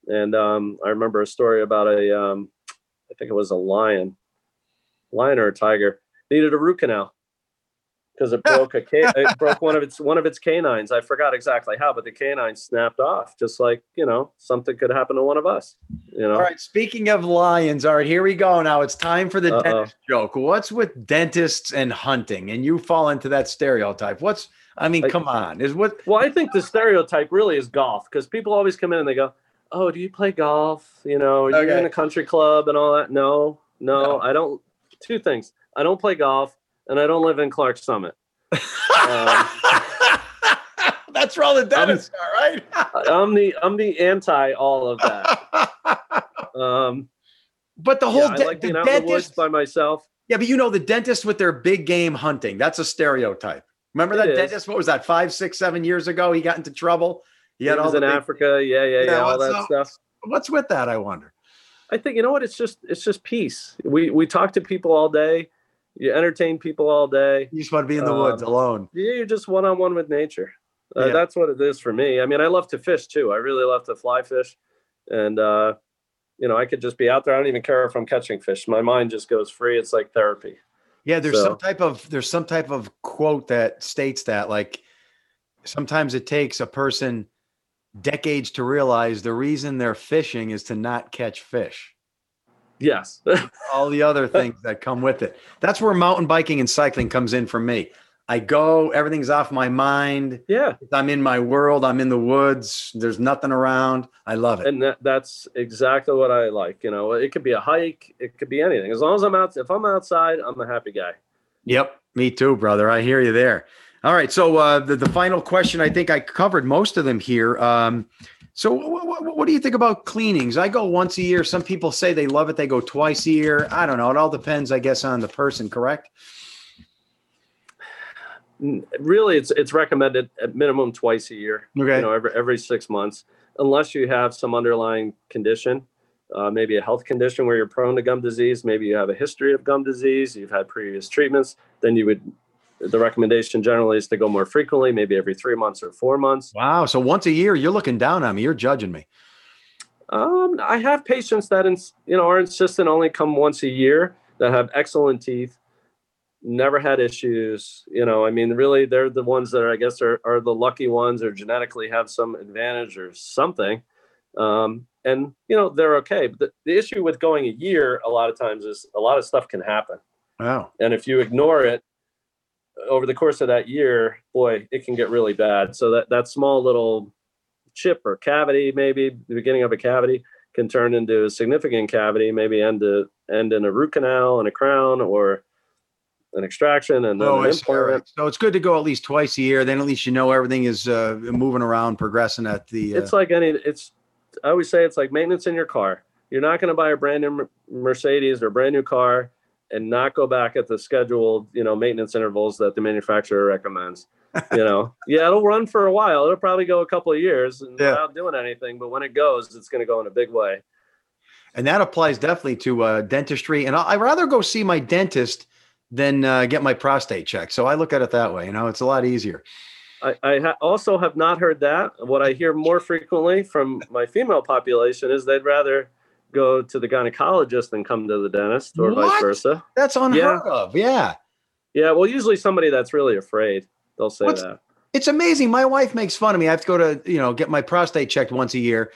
and um, I remember a story about a, um, I think it was a lion, lion or a tiger needed a root canal because it broke a ca- it broke one of its one of its canines. I forgot exactly how, but the canine snapped off. Just like you know, something could happen to one of us. You know, All right. Speaking of lions, all right, here we go. Now it's time for the Uh-oh. dentist joke. What's with dentists and hunting? And you fall into that stereotype. What's I mean, I- come on. Is what Well, I think the stereotype really is golf because people always come in and they go, "Oh, do you play golf? You know, are you Okay. in a country club and all that?" No, no, No. I don't. Two things: I don't play golf, and I don't live in Clarks Summit. Um, That's where all the dentists are, right? I'm the I'm the anti all of that. Um, but the yeah, whole I de- like the in the woods dentist, by myself. yeah, but you know the dentist with their big game hunting. That's a stereotype. Remember It that is. dentist? What was that? Five, six, seven years ago, he got into trouble. He He was in big- Africa. Yeah, yeah, Yeah, yeah, all that up? stuff. What's with that? I wonder. I think you know what? It's just it's just peace. We we talk to people all day. You entertain people all day. You just want to be in the woods Um, alone. Yeah, you're just one on one with nature. Uh, Yeah. That's what it is for me. I mean, I love to fish too. I really love to fly fish, and uh, you know, I could just be out there. I don't even care if I'm catching fish. My mind just goes free. It's like therapy. Yeah, there's So- some type of there's some type of quote that states that like sometimes it takes a person decades to realize the reason they're fishing is to not catch fish. Yes. All the other things that come with it. That's where mountain biking and cycling comes in for me. I go, everything's off my mind. yeah, I'm in my world. I'm in the woods. There's nothing around. I love it. and that, that's exactly what I like. You know, it could be a hike. It could be anything. As long as I'm out. If I'm outside, I'm a happy guy. Yep, me too, brother. I hear you there. All right, so uh, the the final question, I think I covered most of them here. Um, so, wh- wh- what do you think about cleanings? I go once a year. Some people say they love it; they go twice a year. I don't know. It all depends, I guess, on the person. Correct? Really, it's it's recommended at minimum twice a year. Okay. you know every every six months unless you have some underlying condition uh, maybe a health condition where you're prone to gum disease maybe you have a history of gum disease you've had previous treatments then you would the recommendation generally is to go more frequently maybe every three months or four months Wow. So once a year, you're looking down on me. You're judging me. um, i have patients that ins- you know are insistent only come once a year that have excellent teeth never had issues you know i mean really they're the ones that are, i guess are, are the lucky ones or genetically have some advantage or something um, and you know they're okay but the, the issue with going a year a lot of times is a lot of stuff can happen Wow. and if you ignore it over the course of that year boy it can get really bad so that that small little chip or cavity maybe the beginning of a cavity can turn into a significant cavity maybe end to end in a root canal and a crown or an extraction and then Oh, an. Implant So it's good to go at least twice a year. Then at least you know everything is uh, moving around, progressing at the. Uh, it's like any it's i always say it's like maintenance in your car you're not going to buy a brand new mercedes or brand new car and not go back at the scheduled you know maintenance intervals that the manufacturer recommends you know yeah it'll run for a while it'll probably go a couple of years and Yeah. without doing anything but when it goes it's going to go in a big way and that applies definitely to uh, dentistry. And I- I'd rather go see my dentist than uh, get my prostate checked. So I look at it that way. You know, it's a lot easier. I, I ha- also have not heard that. What I hear more frequently from my female population is they'd rather go to the gynecologist than come to the dentist, or vice versa. That's unheard of. Yeah. Yeah, well, usually somebody that's really afraid, they'll say What's- that. It's amazing. My wife makes fun of me. I have to go to, you know, get my prostate checked once a year.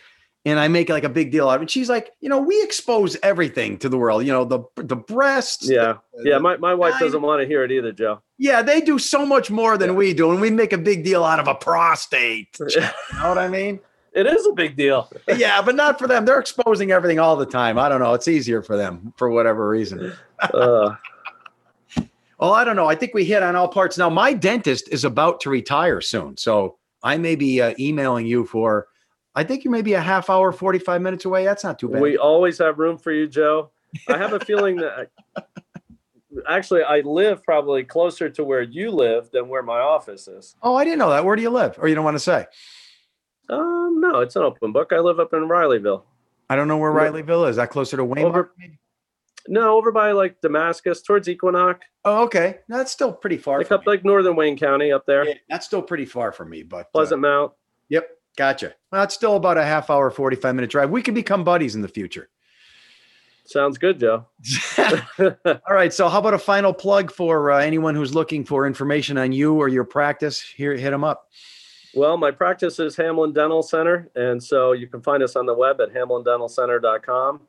And I make like a big deal out of it. She's like, you know, we expose everything to the world. You know, the the breasts. Yeah, the- yeah. My, my wife I- doesn't want to hear it either, Joe. yeah, they do so much more than Yeah. we do, and we make a big deal out of a prostate. You know what I mean? It is a big deal. yeah, but not for them. They're exposing everything all the time. I don't know. It's easier for them for whatever reason. Uh, Well, I don't know. I think we hit on all parts. Now, my dentist is about to retire soon. So I may be uh, emailing you for, I think you may be a half hour, 45 minutes away. That's not too bad. we always have room for you, Joe. I have a feeling that actually I live probably closer to where you live than where my office is. oh, I didn't know that. Where do you live? Or you don't want to say? Um, no, it's an open book. I live up in Rileyville. I don't know where. Rileyville is. Is that closer to Waymart? Over- No, over by like Damascus, towards Equinunk, oh, okay. No, that's still pretty far. like from up like northern Wayne County up there. Yeah, that's still pretty far from me, but uh, Pleasant Mount. Yep, gotcha. Well, it's still about a half hour, 45 minute drive. We could become buddies in the future. Sounds good, Joe. All right. So, how about a final plug for uh, anyone who's looking for information on you or your practice? Here, hit them up. Well, my practice is Hamlin Dental Center, and so you can find us on the web at hamlindentalcenter.com.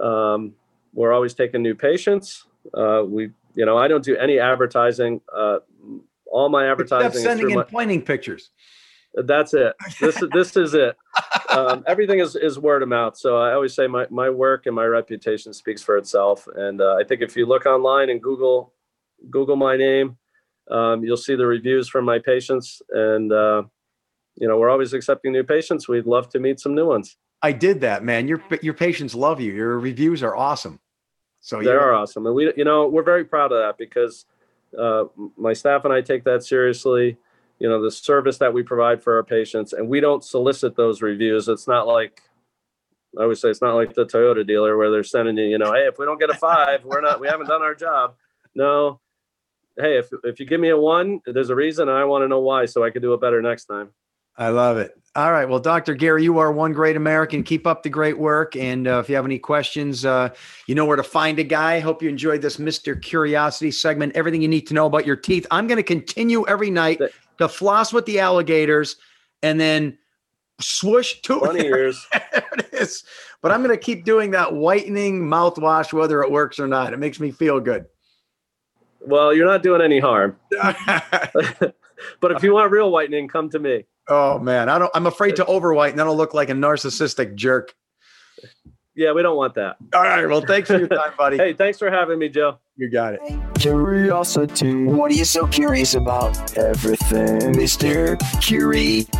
Um, we're always taking new patients. Uh, we, you know, I don't do any advertising. Uh, all my advertising Except is sending in my, pointing pictures. that's it. This is this is it. Um, everything is, is word of mouth. So I always say my, my work and my reputation speaks for itself. And uh, I think if you look online and Google Google my name, um, you'll see the reviews from my patients. And uh, you know, we're always accepting new patients. We'd love to meet some new ones. I did that, man. Your your patients love you. Your reviews are awesome. So They you're- awesome, and we, you know, we're very proud of that because uh, my staff and I take that seriously. You know, the service that we provide for our patients, and we don't solicit those reviews. It's not like I always say, it's not like the Toyota dealer where they're sending you, you know, hey, if we don't get a five, we're not, we haven't done our job. No, hey, if if you give me a one, there's a reason, and I want to know why, so I can do it better next time. I love it. All right. Well, Dr. Gary, you are one great American. Keep up the great work. And uh, if you have any questions, uh, you know where to find a guy. Hope you enjoyed this Mr. Curiosity segment. Everything you need to know about your teeth. I'm going to continue every night to floss with the alligators and then swoosh to Funny ears. it is. But I'm going to keep doing that whitening mouthwash, whether it works or not. It makes me feel good. Well, you're not doing any harm. but if you want real whitening, come to me. Oh man, I don't. I'm afraid to overwhite, and then I'll look like a narcissistic jerk. Yeah, we don't want that. All right. Well, thanks for your time, buddy. Hey, thanks for having me, Joe. You got it. Curiosity. What are you so curious about? Everything, Mr. Curiosity.